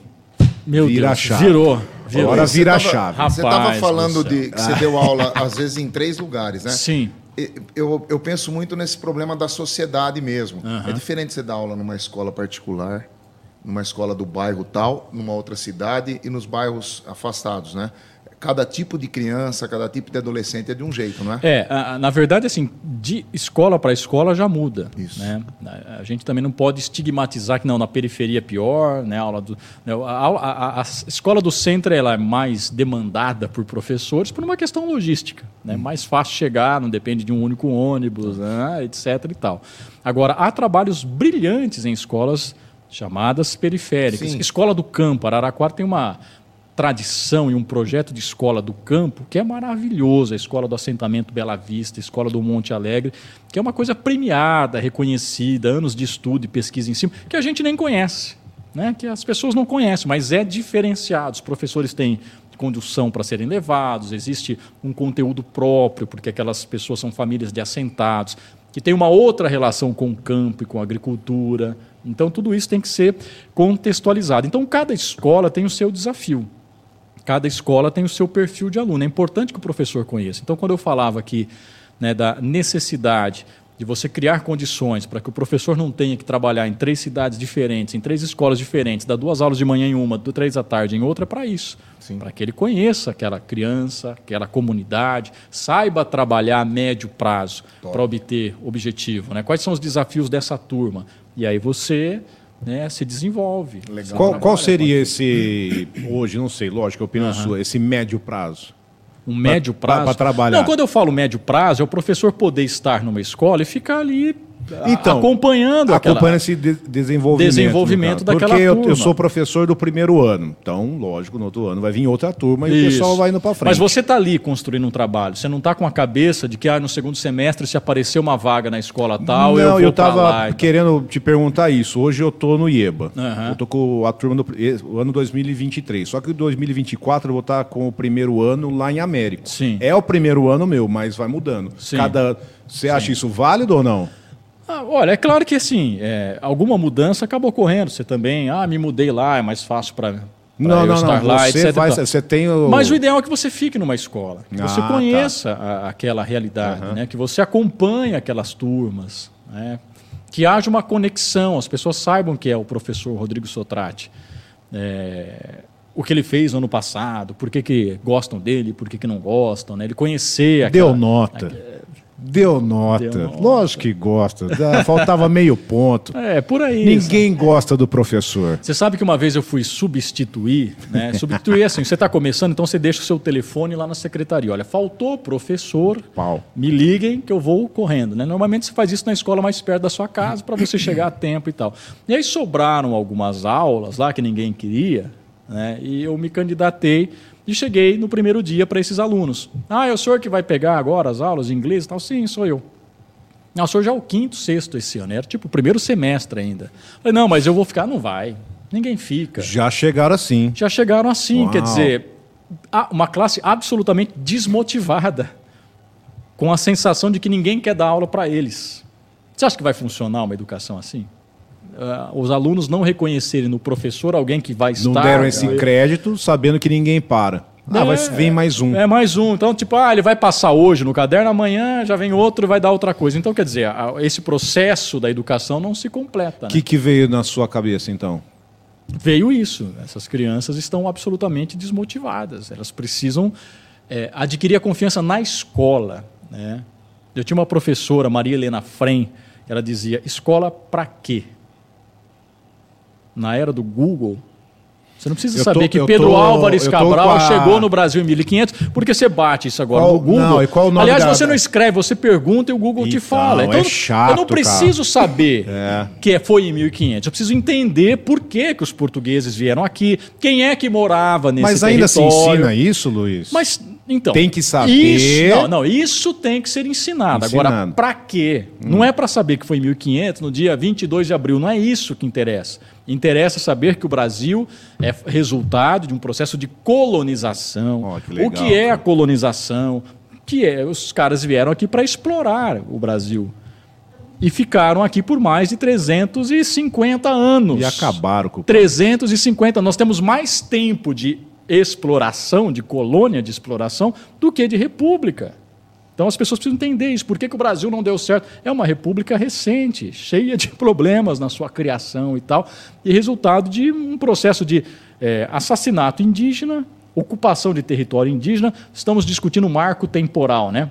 Meu Vira Deus, a chave. virou. virou. Agora vira a chave. Você estava falando de que você deu aula, às vezes, em três lugares, né? Sim. Eu, eu penso muito nesse problema da sociedade mesmo. É diferente você dar aula numa escola particular, numa escola do bairro tal, numa outra cidade e nos bairros afastados, né? Cada tipo de criança, cada tipo de adolescente é de um jeito, não é? É, a- a- na verdade, assim, de escola para escola já muda. Isso. Né? A, a gente também não pode estigmatizar que não, na periferia é pior, né? A, aula do, né? a, aula- a- a escola do centro ela é mais demandada por professores por uma questão logística. Né? Mais fácil chegar, não depende de um único ônibus, né? etc. e tal. Agora, há trabalhos brilhantes em escolas chamadas periféricas. Sim. Escola do Campo, Araraquara tem uma tradição e um projeto de escola do campo que é maravilhoso, a escola do assentamento Bela Vista, a escola do Monte Alegre, que é uma coisa premiada, reconhecida, anos de estudo e pesquisa em cima, que a gente nem conhece, né? que as pessoas não conhecem, mas é diferenciado. Os professores têm condução para serem levados, existe um conteúdo próprio, porque aquelas pessoas são famílias de assentados, que tem uma outra relação com o campo e com a agricultura. Então, tudo isso tem que ser contextualizado. Então, cada escola tem o seu desafio. Cada escola tem o seu perfil de aluno. É importante que o professor conheça. Então, quando eu falava aqui né, da necessidade de você criar condições para que o professor não tenha que trabalhar em três cidades diferentes, em três escolas diferentes, dar duas aulas de manhã em uma, três à tarde em outra, é para isso. Para que ele conheça aquela criança, aquela comunidade, saiba trabalhar a médio prazo para obter objetivo. Né? Quais são os desafios dessa turma? E aí você né, se desenvolve. Você Qual, qual seria esse, hoje, não sei, lógico, a opinião sua, esse médio prazo? Um médio pra- prazo. pra trabalhar. Não, quando eu falo médio prazo, é o professor poder estar numa escola e ficar ali Então, acompanhando aquela- acompanha esse de- desenvolvimento. Desenvolvimento caso. daquela Porque eu, eu turma. sou professor do primeiro ano. Então, lógico, no outro ano vai vir outra turma e o Isso. pessoal vai indo pra frente. Mas você está ali construindo um trabalho. Você não está com a cabeça de que ah, no segundo semestre, se aparecer uma vaga na escola tal, Não, eu vou eu pra tava lá. e tal. querendo te perguntar isso. Hoje eu tô no IEBA. Aham. Eu tô com a turma do o ano 2023. Só que em 2024 eu vou estar com o primeiro ano lá em Américo. Sim. É o primeiro ano meu, mas vai mudando. Sim. Cada Você acha isso válido ou não? Ah, olha, é claro que assim, é, alguma mudança acaba ocorrendo. Você também, ah, me mudei lá, é mais fácil para Não, não, não. lá, Você, etc. vai, você tem o. Mas o ideal é que você fique numa escola, que você Ah, conheça a- aquela realidade, né? que você acompanhe aquelas turmas, né? que haja uma conexão, as pessoas saibam que é o professor Rodrigo Sotrate, é, o que ele fez no ano passado, por que, que gostam dele, por que, que não gostam, né? ele conhecer Deu aquela- nota. Deu nota. Deu nota. Lógico que gosta. Faltava meio ponto. É, por aí. Ninguém gosta do professor. Você sabe que uma vez eu fui substituir, né? Substituir assim, você está começando, então você deixa o seu telefone lá na secretaria. Olha, faltou professor, Pau. me liguem que eu vou correndo, né? Normalmente você faz isso na escola mais perto da sua casa para você chegar a tempo e tal. E aí sobraram algumas aulas lá que ninguém queria, né? E eu me candidatei e cheguei no primeiro dia para esses alunos. Ah, é o senhor que vai pegar agora as aulas de inglês e tal? Sim, sou eu. Não, o senhor já é o quinto, sexto esse ano. Era tipo o primeiro semestre ainda. Falei, não, mas eu vou ficar. Não vai. Ninguém fica. Já chegaram assim. Já chegaram assim, Uau. quer dizer, uma classe absolutamente desmotivada, com a sensação de que ninguém quer dar aula para eles. Você acha que vai funcionar uma educação assim? Ah, os alunos não reconhecerem no professor alguém que vai estar. Não deram esse É, crédito sabendo que ninguém para. Ah, vai, vem mais um. É mais um. Então, tipo, ah, ele vai passar hoje no caderno, amanhã já vem outro e vai dar outra coisa. Então, quer dizer, esse processo da educação não se completa. O né? que, que veio na sua cabeça, então? veio isso. Essas crianças estão absolutamente desmotivadas. Elas precisam é, adquirir a confiança na escola. Né? Eu tinha uma professora, Maria Helena Frem, ela dizia: escola para quê? Na era do Google. Você não precisa Eu tô- saber que eu Pedro tô- Álvares tô Cabral a- chegou no Brasil em 1500, porque você bate isso agora Qual- no Google. não, e qual o nome Aliás, da- você não escreve, você pergunta e o Google te Então, fala. é Então, chato, eu não preciso saber É. que é- foi em 1500. Eu preciso entender por que, que os portugueses vieram aqui, quem é que morava nesse Mas ainda se território. ensina isso, Luiz? Mas, então... Tem que saber- Isso, não, não, isso tem que ser ensinado. Agora, Ensinado. Hum. para quê? Não é para saber que foi em 1500, no dia 22 de abril. Não é isso que interessa. Interessa saber que o Brasil é resultado de um processo de colonização. Ó, que legal, o que é a colonização? Que é, os caras vieram aqui para explorar o Brasil. E ficaram aqui por mais de 350 anos. E acabaram com o 350. Nós temos mais tempo de exploração, de colônia de exploração, do que de república. Então as pessoas precisam entender isso. Por que, que o Brasil não deu certo? É uma república recente, cheia de problemas na sua criação e tal, e resultado de um processo de eh, assassinato indígena, ocupação de território indígena. Estamos discutindo o marco temporal, né?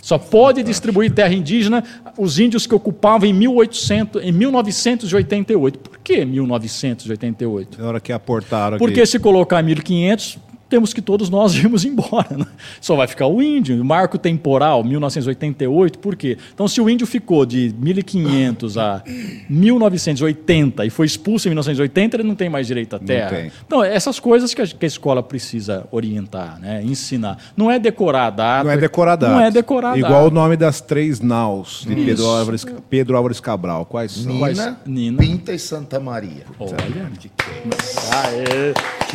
Só pode distribuir terra indígena os índios que ocupavam em, 1800, em 1988. Por que 1988? Na hora que aportaram Porque aqui. se colocar 1500, temos que todos nós irmos embora. né? Só vai ficar o índio. Marco temporal, 1988, por quê? Então, se o índio ficou de 1500 a 1980 e foi expulso em 1980, ele não tem mais direito à terra. tem. Então, essas coisas que a, que a escola precisa orientar, né? ensinar. Não é decorar a data. Não é decorada. Não é decorar a Igual o data. nome das três naus de Pedro. Álvares, Pedro Álvares Cabral. Quais são? Nina, Nina. Pinta e Santa Maria. Olha.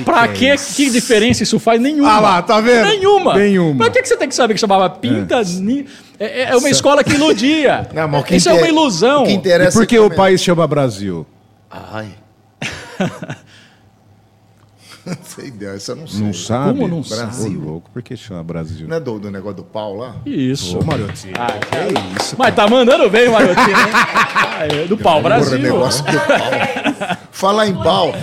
Pra que, que diferença isso faz? Nenhuma. Ah lá, tá vendo? Nenhuma. Nenhuma. Pra que, que você tem que saber que chamava Pintas? Ni- É, é uma escola que iludia. Não, mas o que isso é inter- uma ilusão. O que E interessa por que é o é- país chama Brasil? Ai. Não sei ideia, essa eu não sei. Não sabe? Como não Brasil. sabe? louco, por que chama Brasil? Não é do, do negócio do pau lá? Isso. Ô, Mariotinho. Ah, Mas tá mandando bem, Marotinho. né? Ah, é, do pau Porra, Brasil. negócio do pau. Falar em pau.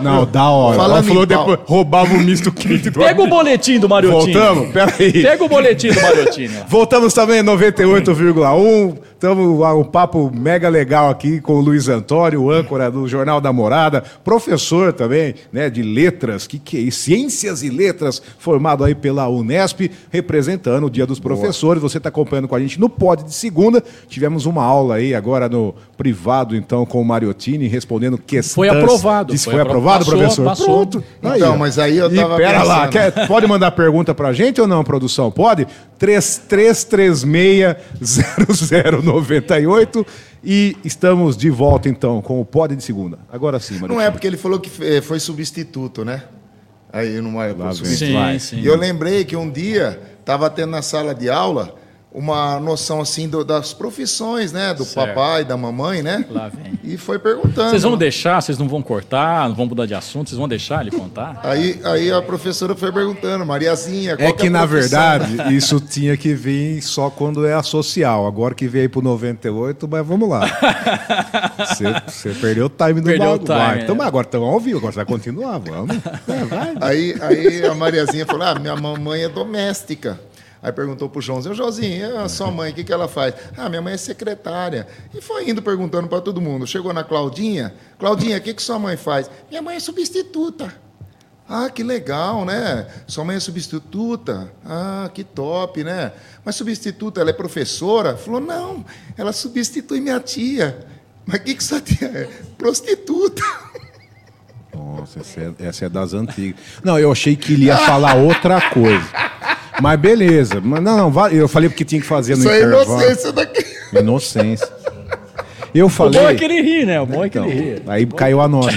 Não, da hora. Falando Ela falou depois, roubava o misto quente do Pega o boletim do Mariotinho. Voltamos? Peraí. Pega o boletim do Mariotinho. Voltamos também em 98,1, Estamos um papo mega legal aqui com o Luiz Antônio, âncora do Jornal da Morada, professor também, né, de letras, que que é isso? Ciências e Letras, formado aí pela Unesp, representando o Dia dos Professores. Você está acompanhando com a gente no Pod de segunda. Tivemos uma aula aí agora no privado, então, com o Mariottini, respondendo questões. Foi aprovado. Disse, Foi foi, apro- aprovado, passou, professor? passou. Pronto. Então, mas aí eu E tava pera lá, pensando. quer- pode mandar pergunta pra gente ou não, produção? Pode? 3336-0098 e estamos de volta então com o Pod de segunda. Agora sim, Maria. Não é porque ele falou que eh, foi substituto, né? Aí não substituto. Sim, Vai. sim. E eu lembrei que um dia estava tendo na sala de aula uma noção assim do- das profissões, né? Do Certo. papai, da mamãe, né? Lá vem. E foi perguntando. Vocês vão deixar, vocês não vão cortar, não vão mudar de assunto, vocês vão deixar ele contar? Aí, aí a professora foi perguntando, Mariazinha, qual É que que, a na verdade, isso tinha que vir só quando é a social. Agora que veio pro 98, mas vamos lá. Você- Você perdeu o time do Perdeu o bagulho. time, Vai. é. Então, mas agora estamos ao vivo, agora você vai continuar, vamos. É, vai. Aí, aí a Mariazinha falou: Ah, minha mamãe é doméstica. Aí perguntou pro Joãozinho, Joãozinho, a sua mãe, o que, que ela faz? Ah, minha mãe é secretária. E foi indo perguntando para todo mundo. Chegou na Claudinha, Claudinha, o que, que sua mãe faz? Minha mãe é substituta. Ah, que legal, né? Sua mãe é substituta. Ah, que top, né? Mas substituta, ela é professora? Falou, não, ela substitui minha tia. Mas o que, que sua tia é? Prostituta. Nossa, essa é, essa é das antigas. Não, eu achei que ele ia falar outra coisa. Mas beleza. Mas não, não, eu falei porque tinha que fazer no Isso é intervalo. inocência daqui. Inocência. Eu O bom é falei. que ele ri, né? O bom é que Então, ele ri. aí caiu a nota.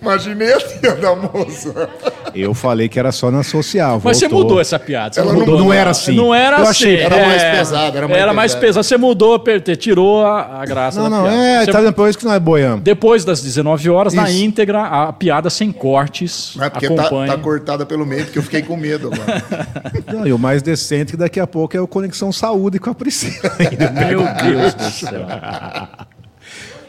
Imaginei a tia da moça. Eu falei que era só na social. Mas você mudou essa piada. Ela não- mudou, não era assim. Não era Eu assim. achei- era mais é, pesado, era mais mais pesado. pesado. Você mudou, tirou a, a graça Não, da não, piada. é, Você- tá depois que não é boiando. Depois das 19 horas, na Isso. íntegra, a piada sem cortes. Mas é porque tá, acompanhe. tá cortada pelo meio, porque eu fiquei com medo agora. Não, e o mais decente que daqui a pouco é o Conexão Saúde com a Priscila. Meu Deus do céu.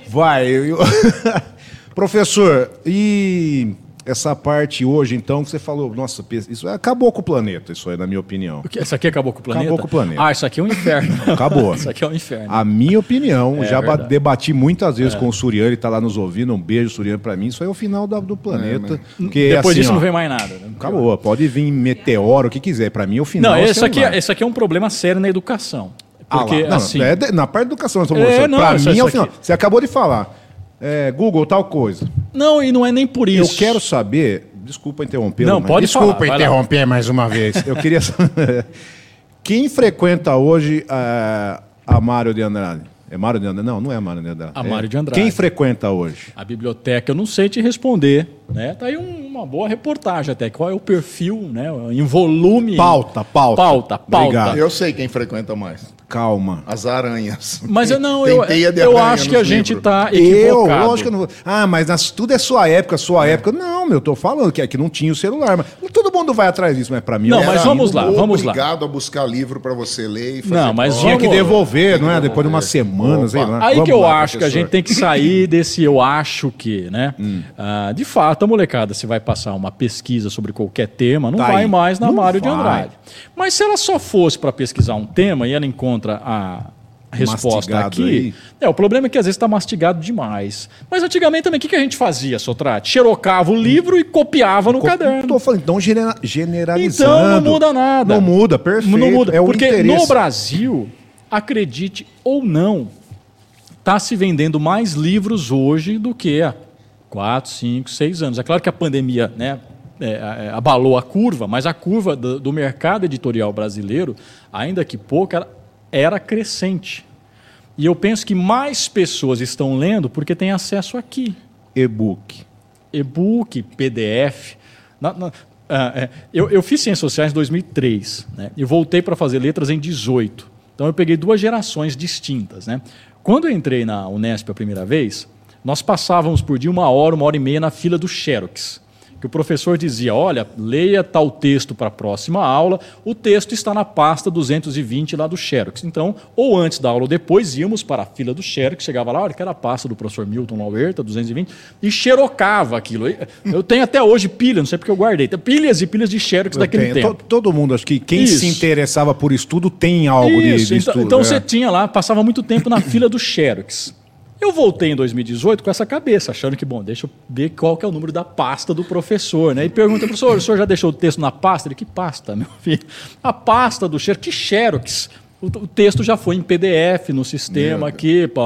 Vai. eu- Professor, e essa parte hoje, então, que você falou, nossa, isso acabou com o planeta, isso aí, na minha opinião. O que- Isso aqui acabou com o planeta? Acabou com o planeta. Ah, isso aqui é um inferno. Acabou. isso aqui é um inferno. A minha opinião, já ba- verdade. É. debati muitas vezes com o Suriano, ele está lá nos ouvindo. Um beijo, Suriano, para mim. Isso aí é o final da- do planeta. porque, Depois assim, disso ó, não vem mais nada. né? Acabou. Pode vir meteoro, o que quiser. Para mim, é o final. Não, é esse aqui, celular. esse aqui é um problema sério na educação. Ah. Porque, Não, assim, é de- na parte da educação, É, não, Pra isso- mim é o final. aqui- Você acabou de falar. É, Google, tal coisa. não, e não é nem por isso. Eu quero saber. Desculpa interromper. Não, pode Desculpa falar, interromper mais uma vez. Eu queria saber. Quem frequenta hoje a, a Mário de Andrade? É Mário de Andrade? Não, não é Mário de Andrade. A É- Mário de Andrade. Quem frequenta hoje? A biblioteca, eu não sei te responder. Né? Tá aí um- uma boa reportagem até. Qual é o perfil, né? Em volume. Pauta, pauta. Pauta, pauta. Obrigado. Eu sei quem frequenta mais. Calma. As aranhas. Mas eu não, eu, teia de eu acho que a gente livros. está Eu, equivocado. lógico que eu não vou. Ah, mas nas- tudo é sua época, sua época. Não, meu, eu tô falando que é que não tinha o celular. Mas todo mundo vai atrás disso, mas pra mim Não, mas vamos lá, vamos lá. Obrigado a buscar livro para você ler e fazer Não, mas. Tinha que devolver, não é? Depois de uma semana, sei lá. Aí Vamos que eu lá, acho que a professor. gente tem que sair desse eu acho que, né? Hum. Ah, de fato, a molecada, se vai passar uma pesquisa sobre qualquer tema, não Tá vai aí. mais na Não Mário de. Andrade. Mas se ela só fosse para pesquisar um tema e ela encontra a resposta Mastigado aqui, aí. é, o problema é que às vezes está mastigado demais. Mas antigamente também, o que, que a gente fazia, Sotrate? Xerocava o livro e copiava no Co- caderno. Tô falando, então genera- generalizando. Então não muda nada. Não muda, perfeito. Não muda. É Porque interesse. no Brasil, acredite ou não, está se vendendo mais livros hoje do que há 4, 5, 6 anos. É claro que a pandemia né, é, é, abalou a curva, mas a curva do, do mercado editorial brasileiro, ainda que pouca, era, crescente. E eu penso que mais pessoas estão lendo porque têm acesso aqui E-book. e-book, PDF. Na- na- ah, é, eu, eu fiz ciências sociais em 2003 né, e voltei para fazer letras em 18. Então eu peguei duas gerações distintas. Né? Quando eu entrei na Unesp a primeira vez, nós passávamos por dia uma hora, uma hora e meia na fila do Xerox. Que o professor dizia: olha, leia tal texto para a próxima aula, o texto está na pasta 220 lá do Xerox. Então, ou antes da aula ou depois, íamos para a fila do Xerox, chegava lá, olha, que era a pasta do professor Milton Lauerta, 220, e xerocava aquilo. Eu tenho até hoje pilha, não sei porque eu guardei, pilhas e pilhas de Xerox Eu daquele tenho. tempo. To- Todo mundo, acho que quem Isso. se interessava por estudo tem algo de, Isso, de então, estudo. então é. você tinha lá, passava muito tempo na fila do Xerox. Eu voltei em 2018 com essa cabeça, achando que, bom, deixa eu ver qual que é o número da pasta do professor, né? E pergunta, professor, o senhor já deixou o texto na pasta? Ele, que pasta, meu filho? A pasta do Xerox, que Xerox? O, o texto já foi em PDF no sistema aqui, para.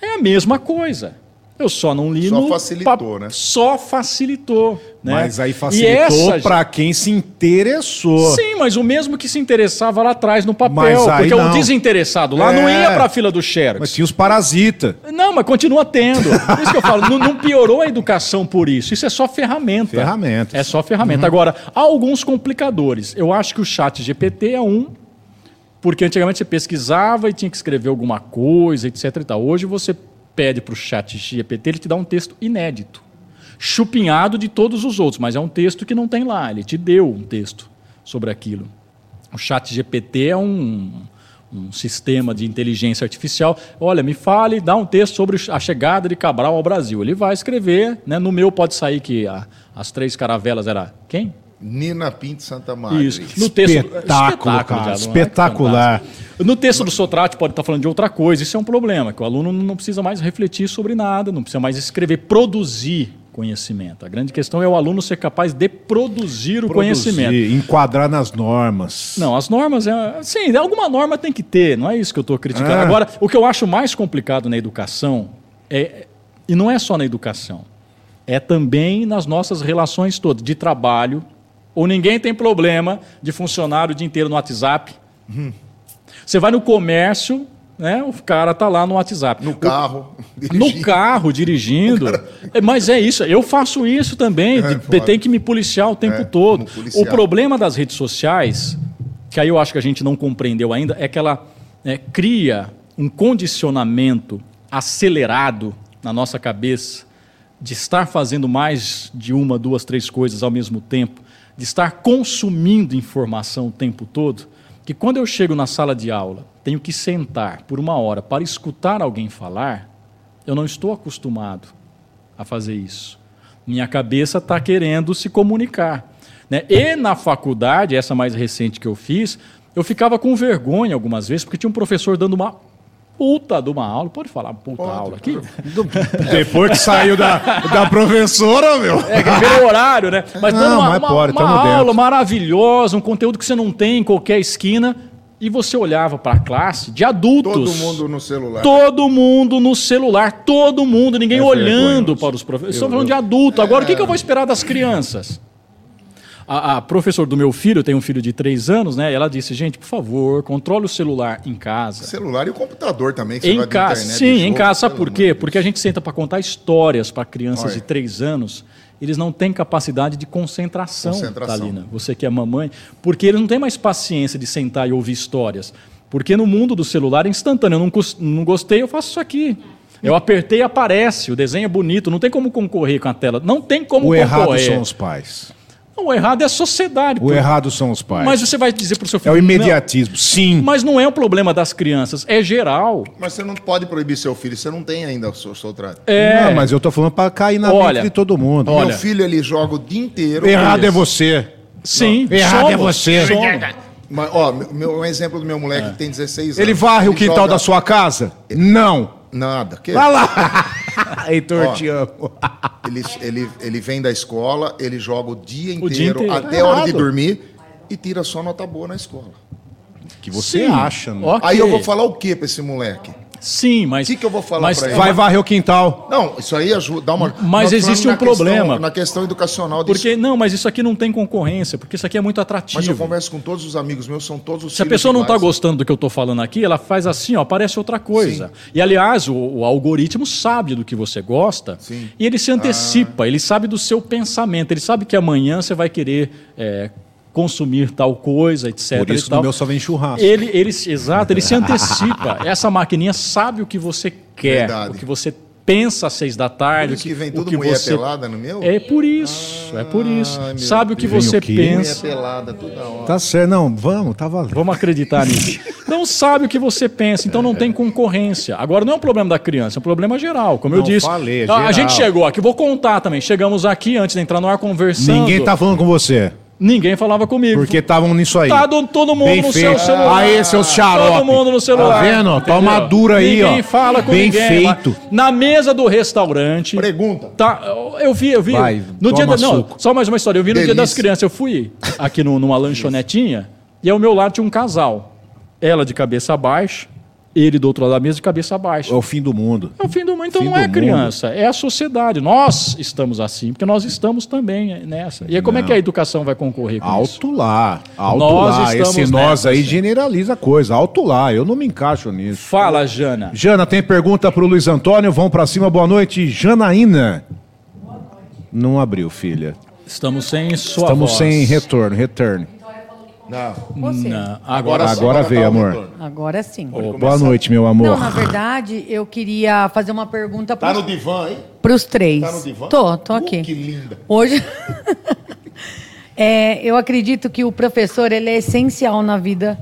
É a mesma coisa. Eu só não li Só no... facilitou, pa- né? Só facilitou. Né? Mas aí facilitou essa- para quem se interessou. Sim, mas o mesmo que se interessava lá atrás no papel. Mas aí porque o não. desinteressado lá É. não ia para a fila do Xerox. Mas tinha os parasitas. Não, mas continua tendo. Por isso que eu falo, não, não piorou a educação por isso. Isso é só ferramenta. Ferramentas. É só ferramenta. Agora, há alguns complicadores. Eu acho que o chat GPT é um, porque antigamente você pesquisava e tinha que escrever alguma coisa, etc. E tal. Hoje você pede para o chat GPT, ele te dá um texto inédito. Chupinhado de todos os outros, mas é um texto que não tem lá. Ele te deu um texto sobre aquilo. O chat GPT é um, um sistema de inteligência artificial. Olha, me fale, dá um texto sobre a chegada de Cabral ao Brasil. Ele vai escrever, né? no meu pode sair que a- as três caravelas era quem? Nina Pinto Santa Maria. Isso. No texto, Espetáculo, cara, Thiago, espetacular. fantástico. No texto do Sotrate pode estar falando de outra coisa. Isso é um problema, que o aluno não precisa mais refletir sobre nada, não precisa mais escrever, produzir conhecimento. A grande questão é o aluno ser capaz de produzir o conhecimento. Produzir, enquadrar nas normas. Não, as normas, é, sim, alguma norma tem que ter, não é isso que eu estou criticando. Ah. Agora, o que eu acho mais complicado na educação, é, e não é só na educação, é também nas nossas relações todas, de trabalho, ou ninguém tem problema de funcionário o dia inteiro no WhatsApp. Você vai no comércio, né, o cara tá lá no WhatsApp. No carro. No carro, dirigindo. É, Mas é isso, eu faço isso também. É, de- tem que me policiar o tempo É, todo. O problema das redes sociais, que aí eu acho que a gente não compreendeu ainda, é que ela né, cria um condicionamento acelerado na nossa cabeça de estar fazendo mais de uma, duas, três coisas ao mesmo tempo, de estar consumindo informação o tempo todo, que quando eu chego na sala de aula, tenho que sentar por uma hora para escutar alguém falar, eu não estou acostumado a fazer isso. Minha cabeça está querendo se comunicar. Né? E na faculdade, essa mais recente que eu fiz, eu ficava com vergonha algumas vezes, porque tinha um professor dando uma puta de uma aula. Pode falar puta aula aqui? Depois que saiu da, da professora, meu. É, que virou horário, né? Mas Não, uma, mas uma- pode, uma aula dentro. maravilhosa, um conteúdo que você não tem em qualquer esquina, e você olhava para a classe de adultos. Todo mundo no celular. Todo mundo no celular, todo mundo, ninguém É olhando vergonhoso. para os professores. Estamos falando de adulto. Agora, o que, que eu vou esperar das crianças? A, a professora do meu filho, tem um filho de três anos, né? Ela disse, gente, por favor, controle o celular em casa. Celular e o computador também. Que você Em casa, internet, sim, de em jogo, casa. Sabe por quê? Porque a gente senta para contar histórias para crianças Olha. de três anos. Eles não têm capacidade de concentração, Concentração. Thalina. Você que é mamãe. Porque eles não têm mais paciência de sentar e ouvir histórias. Porque no mundo do celular é instantâneo. Eu não, não gostei, eu faço isso aqui. Eu apertei e aparece. O desenho é bonito. Não tem como concorrer com a tela. Não tem como O concorrer. errado são os pais. Não, o errado é a sociedade. O pô. errado são os pais. Mas você vai dizer para o seu É filho... o "Não, imediatismo. Sim. Mas não é um problema das crianças. É geral. Mas você não pode proibir seu filho, você não tem ainda o seu, seu trato. É. Não, mas eu tô falando pra cair na Olha, mente de todo mundo. olha. Meu filho, ele joga o dia inteiro. Errado é você. Sim. Errado é somos, você. somos. Mas, ó, meu- um exemplo do meu moleque que tem 16 anos. Ele varre o quintal joga da sua casa? Não. Nada. Que? Vai lá. Heitor, Ó. te amo. Ele, ele, ele vem da escola, ele joga o dia inteiro, dia inteiro. até É a hora de dormir e tira só nota boa na escola. que você Sim. acha, né? Ok. Aí eu vou falar o que pra esse moleque? Sim, mas. Que que eu vou falar mas, pra ele? Vai varrer o quintal. Não, isso aí ajuda, dá uma. Mas existe um na questão- problema. na questão educacional disso. Porque, não, mas isso aqui não tem concorrência, porque isso aqui é muito atrativo. Mas eu converso com todos os amigos meus, são todos os Se a pessoa não está gostando do que eu estou falando aqui, ela faz assim, ó, aparece outra coisa. E aliás, o, o algoritmo sabe do que você gosta Sim. e ele se antecipa, ele sabe do seu pensamento, ele sabe que amanhã você vai querer é, consumir tal coisa, etc. Por isso e tal. no meu só vem churrasco. Ele, ele, exato, ele se antecipa. Essa maquininha sabe o que você quer, Verdade. o que você pensa às seis da tarde. Por isso que vem tudo que mulher você... pelada no meu? É por isso, é por isso. Sabe o que você o pensa. Mulher pelada toda hora. Tá certo, não, vamos, tá valendo. Vamos acreditar nisso. Não sabe o que você pensa, então não tem concorrência. Agora, não é um problema da criança, é um problema geral. Como eu Não, disse. falei, é a- a gente chegou aqui, vou contar também. Chegamos aqui antes de entrar no ar conversando. Ninguém tá falando com você, Ninguém falava comigo. porque estavam nisso aí. Tá do- todo mundo Bem no feito. seu celular. Aí, seus xarope. Todo mundo no celular. Tá vendo? entendeu? Toma dura aí, ó. Ninguém fala com Bem ninguém. feito. Na mesa do restaurante. Pergunta. Tá, eu vi, eu vi. Vai, no dia da, não, suco. só mais uma história. Eu vi no dia Delícia. das crianças. Eu fui aqui no- numa lanchonetinha e ao meu lado tinha um casal. Ela de cabeça baixa, ele do outro lado da mesa de cabeça baixa. É o fim do mundo. É o fim do mundo. Então Fim não é criança, é a sociedade. Nós estamos assim, porque nós estamos também nessa. E aí, como é Não. que a educação vai concorrer com isso? Alto lá, alto Nós lá. Esse nós aí generaliza a coisa. Alto lá, eu não me encaixo nisso. Fala, Jana. Jana, tem pergunta pro Luiz Antônio. Vamos pra cima. Boa noite, Janaína. Não abriu, filha. Estamos sem sua Estamos voz. sem retorno, return. Não. Você. Não, agora, sim, Agora veio, tá o amor. Agora sim. Boa noite, meu Não, amor. na verdade, eu queria fazer uma pergunta Tá para no divã aí? os três. Tá no divã? Tô, tô Uh, aqui. que linda. Hoje. É, eu acredito que o professor ele é essencial na vida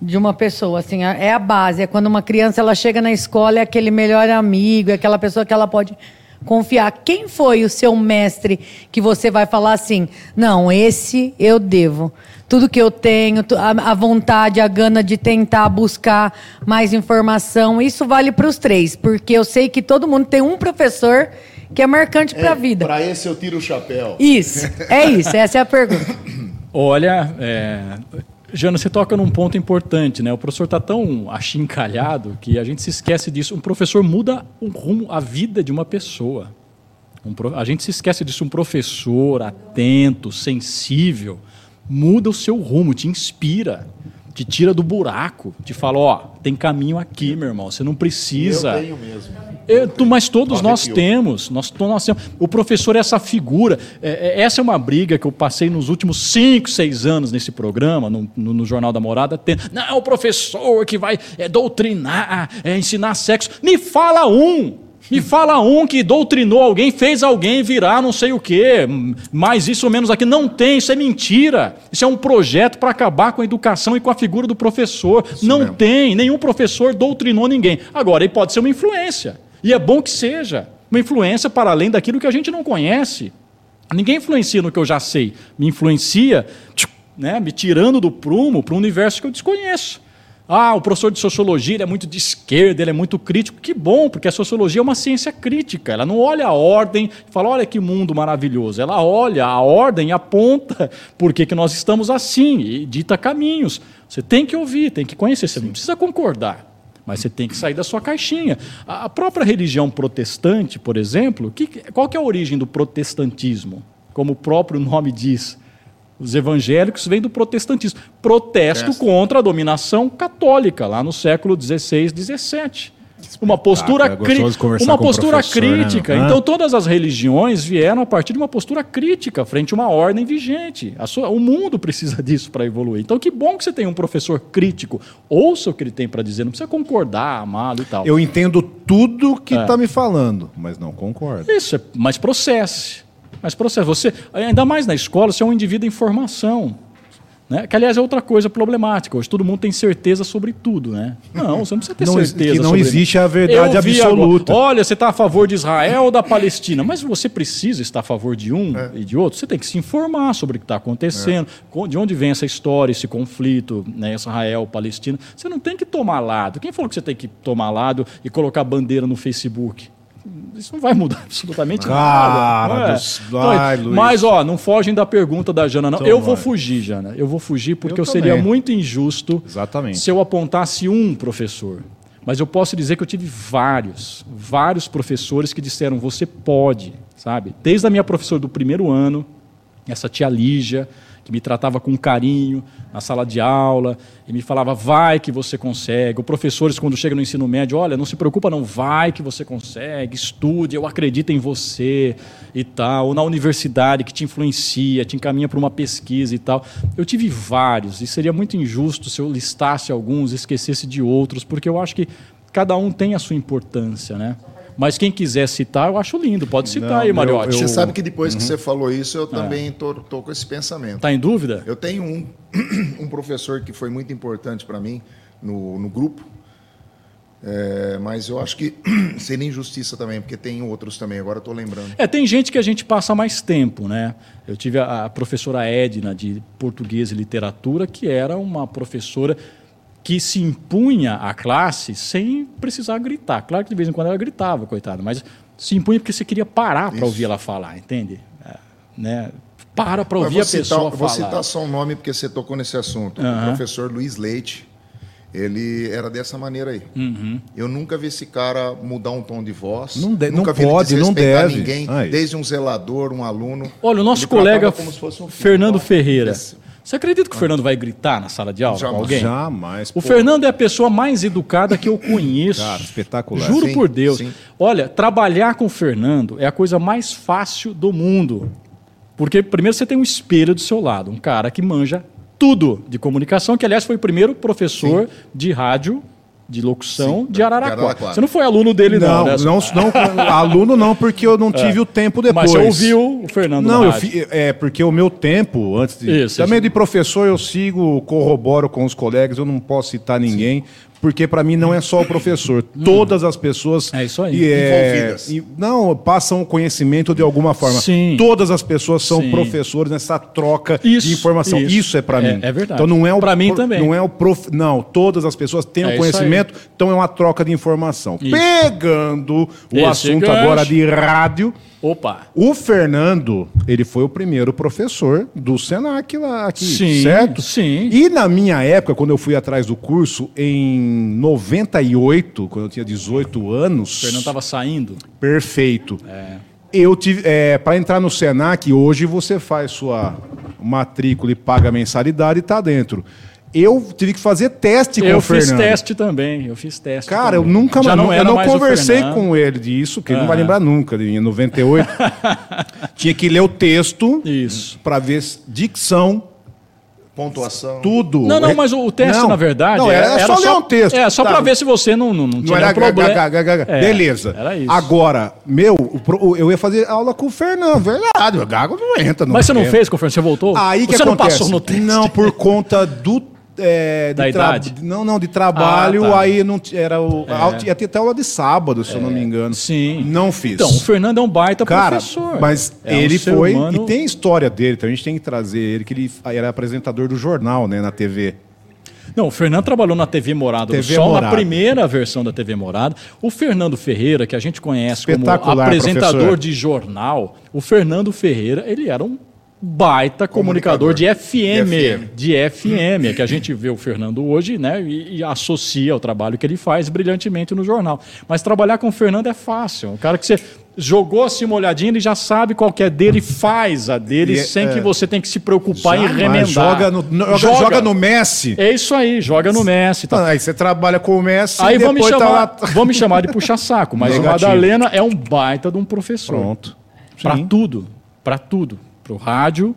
de uma pessoa, assim, é é a base. É quando uma criança ela chega na escola, é aquele melhor amigo, é aquela pessoa que ela pode confiar. Quem foi o seu mestre que você vai falar assim? Não, esse eu devo. Tudo que eu tenho, a, a vontade, a gana de tentar buscar mais informação, isso vale para os três, porque eu sei que todo mundo tem um professor que é marcante para a vida. Pra esse eu tiro o chapéu. Isso, é isso, essa é a pergunta. Olha, é, Jana, você toca num ponto importante, né? O professor está tão achincalhado que a gente se esquece disso. Um professor muda o rumo, a vida de uma pessoa. Um pro- a gente se esquece disso. Um professor atento, sensível, muda o seu rumo, te inspira, te tira do buraco, te fala, ó, tem caminho aqui, meu irmão. Você não precisa. Eu tenho mesmo. Eu- tu- mas todos nós temos, nós, nós temos. O professor é essa figura. É, é- essa é uma briga que eu passei nos últimos cinco, seis anos nesse programa, no, no- no Jornal da Morada. Tem, não, é o professor que vai é, doutrinar, é, ensinar sexo. Me fala um! Me fala um que doutrinou alguém, fez alguém virar não sei o quê, mais isso ou menos aqui. Não tem, isso é mentira. Isso é um projeto para acabar com a educação e com a figura do professor. não mesmo. tem, nenhum professor doutrinou ninguém. Agora, ele pode ser uma influência. E é bom que seja. Uma influência para além daquilo que a gente não conhece. Ninguém influencia no que eu já sei. Me influencia, né, me tirando do prumo para um universo que eu desconheço. Ah, o professor de sociologia ele é muito de esquerda, ele é muito crítico. Que bom, porque a sociologia é uma ciência crítica. Ela não olha a ordem e fala, olha que mundo maravilhoso. Ela olha a ordem e aponta por que, que nós estamos assim e dita caminhos. Você tem que ouvir, tem que conhecer. Você não precisa concordar. Mas você tem que sair da sua caixinha. A própria religião protestante, por exemplo, que- qual que é a origem do protestantismo? Como o próprio nome diz. Os evangélicos vêm do protestantismo. Protesto Protesto. contra a dominação católica, lá no século XVI, XVII. Uma postura, é cri- uma postura né, crítica. Hã? Então, todas as religiões vieram a partir de uma postura crítica frente a uma ordem vigente. A sua- o mundo precisa disso para evoluir. Então, que bom que você tem um professor crítico. Ouça o que ele tem para dizer, não precisa concordar, amá-lo e tal. Eu entendo tudo que É. tá me falando, mas não concordo. Isso, é, mas processe. Mas processe. Você, ainda mais na escola, você é um indivíduo em formação. Né? Que, aliás, é outra coisa problemática. Hoje todo mundo tem certeza sobre tudo, né? Não, você não precisa ter Não certeza que não existe a verdade absoluta. agora, Olha, você está a favor de Israel ou da Palestina, mas você precisa estar a favor de um e de outro. Você tem que se informar sobre o que está acontecendo, co- de onde vem essa história, esse conflito, né, Israel-Palestina. Você não tem que tomar lado. Quem falou que você tem que tomar lado e colocar bandeira no Facebook? Isso não vai mudar absolutamente Cara nada. é? dos- Luiz. mas, ó, não fogem da pergunta da Jana, não. Então eu vou vai. fugir, Jana. Eu vou fugir porque Eu eu, seria muito injusto Exatamente. se eu apontasse um professor. Mas eu posso dizer que eu tive vários, vários professores que disseram: você pode, sabe? Desde a minha professora do primeiro ano, essa tia Lígia, que me tratava com carinho na sala de aula e me falava: vai que você consegue. Ou professores, quando chegam no ensino médio: olha, não se preocupa, não, vai que você consegue, estude, eu acredito em você e tal. Ou na universidade, que te influencia, te encaminha para uma pesquisa e tal. Eu tive vários e seria muito injusto se eu listasse alguns esquecesse de outros, porque eu acho que cada um tem a sua importância, né? Mas quem quiser citar, eu acho lindo. Pode citar aí, eu- Mariotti. Você eu- sabe que depois que você falou isso, eu também tô, tô com esse pensamento. Tá em dúvida? Eu tenho um, um professor que foi muito importante para mim no, no grupo, é, mas eu acho que seria injustiça também, porque tem outros também, agora estou lembrando. É, tem gente que a gente passa mais tempo, né? Eu tive a, a professora Edna de português e literatura, que era uma professora que se impunha à classe sem precisar gritar. Claro que de vez em quando ela gritava, coitada, mas se impunha porque você queria parar para ouvir ela falar, entende? É, né? Para para ouvir a pessoa falar. vou citar só um nome porque você tocou nesse assunto. O professor Luiz Leite, ele era dessa maneira aí. Uhum. Eu nunca vi esse cara mudar um tom de voz. Não de- nunca não vi ele pode, não deve. ninguém, Aí. desde um zelador, um aluno. Olha, o nosso Ele colega um. Fernando Ferreira. Você acredita que o Fernando vai gritar na sala de aula com Jamais. alguém? Jamais. O pô. Fernando é a pessoa mais educada que eu conheço. Cara, espetacular. Juro Sim, por Deus. sim. Olha, trabalhar com o Fernando é a coisa mais fácil do mundo. Porque primeiro você tem um espelho do seu lado, um cara que manja tudo de comunicação, que aliás foi o primeiro professor de rádio, de locução Sim, de Araraquara. Araraquara. Você não foi aluno dele não, Não, né? não, não, aluno não, porque eu não tive o tempo depois. Mas você ouviu o Fernando Não, eu fi, é porque o meu tempo, antes de. Isso, também isso. de professor, eu sigo, corroboro com os colegas, eu não posso citar ninguém, porque para mim não é só o professor. Todas as pessoas. É isso aí. e Envolvidas. e- não, passam conhecimento de alguma forma. Sim. Todas as pessoas são Sim. professores nessa troca Isso, de informação. isso. Isso, é para É- mim. é verdade. Então não é o Pra mim pro- também. Não é o prof, não, todas as pessoas têm É o isso conhecimento, então é uma troca de informação. Isso. Pegando o Esse assunto gancho. agora de rádio, Opa. o Fernando, ele foi o primeiro professor do Senac lá aqui, Sim, certo? sim. E na minha época, quando eu fui atrás do curso, em 98, quando eu tinha 18 anos, O Fernando estava saindo. perfeito. Eu tive, para entrar no Senac, hoje você faz sua matrícula e paga a mensalidade e tá dentro. Eu tive que fazer teste com Eu o fiz Fernando. teste também. Eu fiz teste. Cara, eu também. nunca Já mais, não eu era não mais o conversei Fernando. com ele disso, que ele não vai Aham. lembrar nunca de mim. Em 98, tinha que ler o texto Isso. para ver dicção, Pontuação. tudo. Não, não, mas o, o teste, Não, na verdade. Não, era, só ler um texto. É, só Tá. para ver se você não, não, não Não tinha era nenhum problema. gaga, gaga, gaga. É, Beleza. Era isso. Agora, meu, o o- eu ia fazer aula com o Fernando. Verdade, o gago não entra no Mas você não fez, conferência? Você voltou? Aí que você não acontece? passou no teste? Não, por conta do. É, Da idade? Não, não, de trabalho, Ah, tá. aí não era o. a- Ia ter até aula de sábado, se eu não me engano. Sim. Não fiz. Então, o Fernando é um baita Cara, professor. mas É um ele ser foi. humano- E tem a história dele, então a gente tem que trazer ele, que ele era apresentador do jornal, né, na TV. Não, o Fernando trabalhou na TV Morada TV na Morada. primeira versão da TV Morada. O Fernando Ferreira, que a gente conhece como apresentador professor. de jornal, o Fernando Ferreira, ele era um baita comunicador, Comunicador. de FM, De FM. de FM, é que a gente vê o Fernando hoje, né, e, e associa o trabalho que ele faz brilhantemente no jornal. Mas trabalhar com o Fernando é fácil. Um cara que você jogou assim uma olhadinha, ele já sabe qual que é dele, faz a dele, E é- sem é. que você tenha que se preocupar em Jamais. remendar. Joga no, no- joga, Joga. no Messi. É isso aí, joga no Messi. Tá? Aí você trabalha com o Messi Aí e vão me, depois chamar, tá lá. vão me chamar de puxa-saco, mas o Negativo. Madalena é um baita de um professor. Pronto. Para tudo, para tudo. Para o rádio,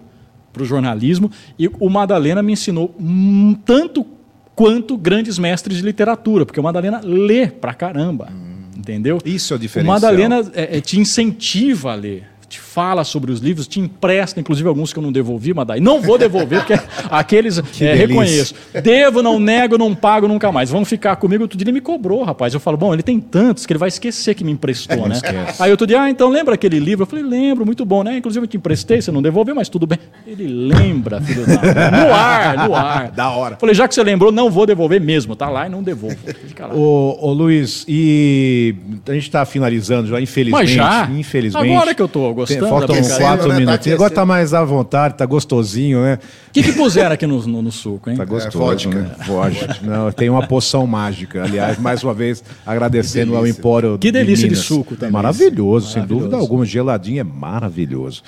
para o jornalismo. E o Madalena me ensinou hum, tanto quanto grandes mestres de literatura, porque o Madalena lê pra caramba, entendeu? Isso é o O diferencial. Madalena é, é, te incentiva a ler. Fala sobre os livros, te empresta, inclusive alguns que eu não devolvi, Madalena. Não vou devolver, porque aqueles é, reconheço. Devo, não nego, não pago nunca mais. Vão ficar comigo. Outro dia ele me cobrou, rapaz. Eu falo, bom, ele tem tantos que ele vai esquecer que me emprestou, né? esquece. Aí outro dia, ah, então lembra aquele livro? Eu falei, lembro, muito bom, né? Inclusive eu te emprestei, você não devolveu, mas tudo bem. Ele lembra, filho da... No ar, no ar. Da hora. Falei, já que você lembrou, não vou devolver mesmo. Tá lá e não devolvo. Fica lá. Ô, ô, Luiz, e a gente está finalizando já, infelizmente. Mas já? Infelizmente. Agora que eu tô gostando Tem- Faltam da quatro né? Tá minutinhos. aquecendo. Agora tá mais à vontade, tá gostosinho, né? O que, que puseram aqui no, no, no suco, hein? Tá gostoso, vodka. né? Vodka. Não, tem uma poção mágica. Aliás, mais uma vez, agradecendo ao. Empório Que delícia de Minas. suco também. Maravilhoso, sem Maravilhoso. dúvida alguma. Geladinho é maravilhoso.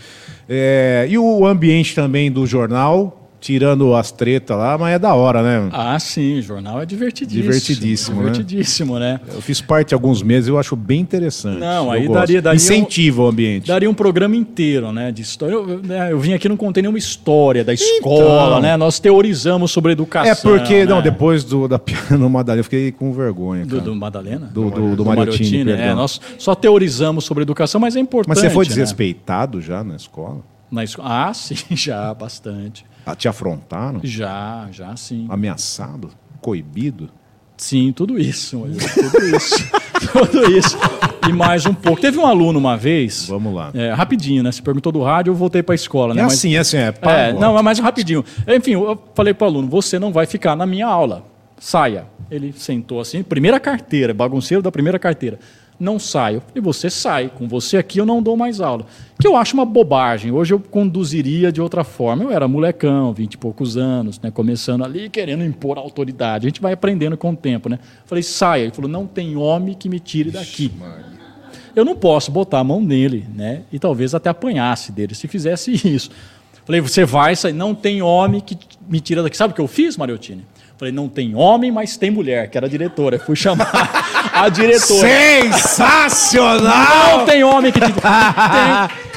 É, e o ambiente também do jornal, tirando as tretas lá, mas é da hora, né? Ah, sim, jornal é divertidíssimo. Divertidíssimo, né? Divertidíssimo, né? Eu fiz parte alguns meses, eu acho bem interessante. Não, aí gosto. daria- daria um- Incentiva o ambiente. Daria um programa inteiro, né, de história. Eu, né, eu vim aqui não contei nenhuma história da escola, Então. né? Nós teorizamos sobre educação. É porque, não, né? depois do, da piada no Madalena, eu fiquei com vergonha. Do, do Madalena? Do- do- do Mariottini, é, perdão. nós só teorizamos sobre educação, mas é importante. Mas você foi né? desrespeitado já na escola? Na esco- Ah, sim, já, bastante. Te afrontaram? Já, já sim. Ameaçado? Coibido? Sim, tudo isso. Tudo isso. tudo isso. E mais um pouco. Teve um aluno uma vez. Vamos lá. é, rapidinho, né? Você perguntou do rádio, eu voltei para a escola, É né? Mas- assim, é assim, é. É, pá, não, é mais rapidinho. Enfim, eu falei para o aluno: você não vai ficar na minha aula. Saia. Ele sentou assim, primeira carteira, bagunceiro da primeira carteira. Não saio. E você sai. Com você aqui eu não dou mais aula. Que eu acho uma bobagem. Hoje eu conduziria de outra forma. Eu era molecão, vinte e poucos anos, né? Começando ali, querendo impor autoridade. A gente vai aprendendo com o tempo, né? Falei, saia. Ele falou, não tem homem que me tire daqui. Eu não posso botar a mão nele, né? E talvez até apanhasse dele se fizesse isso. Falei, você vai sair, não tem homem que me tira daqui. Sabe o que eu fiz, Mariottini? Falei, não tem homem, mas tem mulher, que era diretora. Fui chamar a diretora. Sensacional! Não tem homem que te... tem.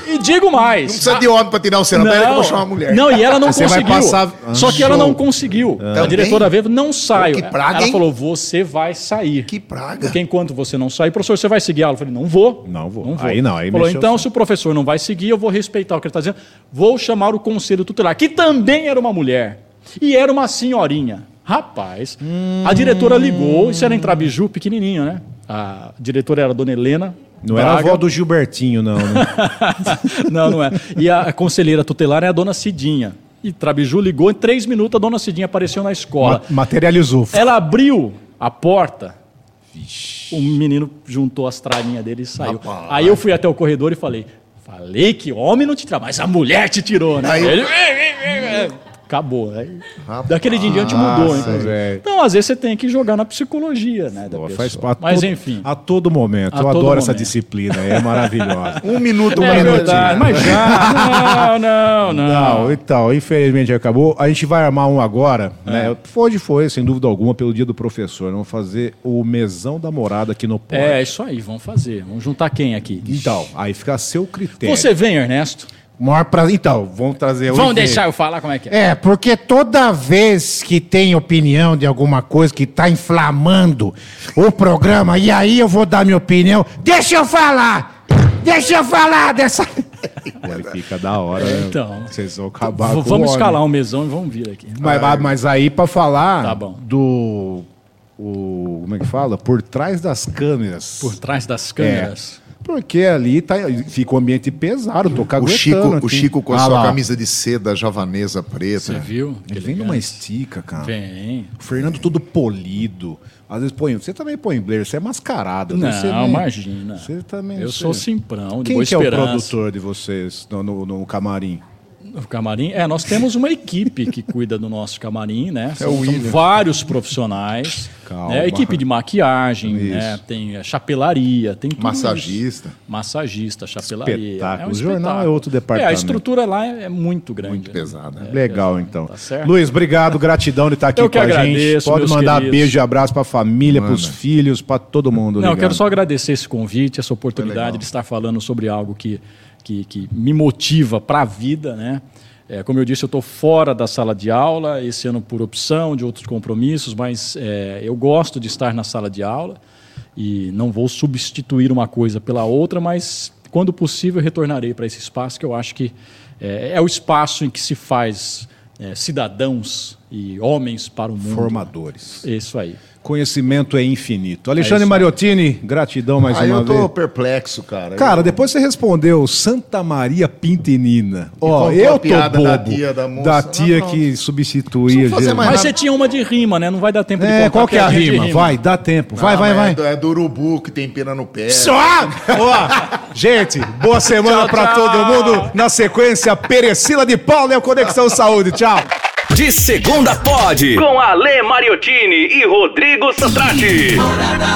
E digo mais. Não precisa de homem pra tirar o que eu vou chamar a mulher. Não, e ela não Você vai conseguiu. passar- Só que ela não conseguiu. A Também? diretora veio, não saio. Que praga, ela hein? falou, você vai sair. Que praga. Porque enquanto você não sair, professor, você vai seguir a aula? Eu falei, não vou. Não vou. Aí não, aí Falou, então o se o professor não vai seguir, eu vou respeitar o que ele está dizendo. Vou chamar o conselho tutelar, que também era uma mulher. E era uma senhorinha. Rapaz, a diretora ligou, isso era em Trabiju, pequenininho, né? A diretora era a dona Helena. Não era a Braga. avó do Gilbertinho, não. Né? não, não é. E a conselheira tutelar é a dona Cidinha. E Trabiju ligou, em três minutos a dona Cidinha apareceu na escola. Ma- materializou. Ela abriu a porta. O menino juntou as travinhas dele e saiu. Aí eu fui até o corredor e falei: Falei que homem não te tira, mas a mulher te tirou, né? Aí- Ele, Acabou. Aí, daquele dia em diante mudou, hein? velho. Então, às vezes, você tem que jogar na psicologia, né? Da pessoa. faz parte Mas, todo- enfim. A todo momento. A Eu todo adoro essa momento. disciplina. É maravilhosa. Um minuto, um É minutinho. verdade, mas já. Não, não, não. Não, então, infelizmente acabou. A gente vai armar um agora, É. né? Hoje foi, sem dúvida alguma, pelo dia do professor. Vamos fazer o mesão da morada aqui no Pode. É, isso aí, vamos fazer. Vamos juntar quem aqui? Então, aí fica a seu critério. Você vem, Ernesto? Maior prazer. Então, vamos trazer Vamos hoje- deixar eu falar como é que é. É, porque toda vez que tem opinião de alguma coisa que tá inflamando o programa, e aí eu vou dar minha opinião, deixa eu falar! Deixa eu falar dessa. Aí fica da hora, né? Então. Vocês vão acabar V- com o vamos escalar um mesão e vamos vir aqui. Mas, mas aí, pra falar Tá bom. do. O, como é que fala? Por trás das câmeras. Por trás das câmeras. Porque ali tá, fica um ambiente pesado, tô O Chico, o. Chico com a Ah sua lá. camisa de seda javanesa preta. Você viu? Ele vem numa estica, cara. Vem. O Fernando todo polido. Às vezes põe. Você também põe Blair, você é mascarado. Não, você nem- imagina. Você também. Eu você- sou simprão, de Quem boa que é o produtor de vocês no, no- no camarim? O camarim? É, nós temos uma equipe que cuida do nosso camarim, né? São, o são vários profissionais. Calma. Né? Equipe de maquiagem, Isso. né? tem é, chapelaria, tem tudo Massagista. isso. Massagista, chapelaria. Espetáculo. um O jornal é outro departamento. É, a estrutura lá é, é muito grande. Muito né? pesada. né? Legal, então. tá certo. Luiz, obrigado, gratidão de estar aqui Eu com a gente. agradeço, Pode meus mandar queridos. beijo e abraço pra família, Manda. pros filhos, pra todo mundo. Não, eu ligado? quero só agradecer esse convite, essa É oportunidade de estar falando sobre algo que, que, que me motiva para a vida, né? É, como eu disse, eu estou fora da sala de aula, esse ano por opção de outros compromissos, mas é, eu gosto de estar na sala de aula e não vou substituir uma coisa pela outra, mas quando possível retornarei para esse espaço que eu acho que é, é o espaço em que se faz é, cidadãos e homens para o mundo. Formadores. Isso aí. Conhecimento é infinito. Alexandre aí. Mariottini, gratidão mais Aí uma eu tô vez. perplexo, cara. Cara, Eu- depois você respondeu Santa Maria Pintenina. Ó, eu a tô piada bobo. da tia da moça. Da tia Não, que substituía. Não fazer Jesus. mais Mas nada. você tinha uma de rima, né? Não vai dar tempo de É, contar qual que é a de rima? Vai, dá tempo. Vai, Ah, vai, mas vai. É do, é do urubu que tem pena no pé. Só! Ó, gente, boa semana tchau. todo mundo. Na sequência, Perecila de Paula e o Conexão Saúde. Tchau. De segunda pode. Com Ale Mariottini e Rodrigo Santrati. Morada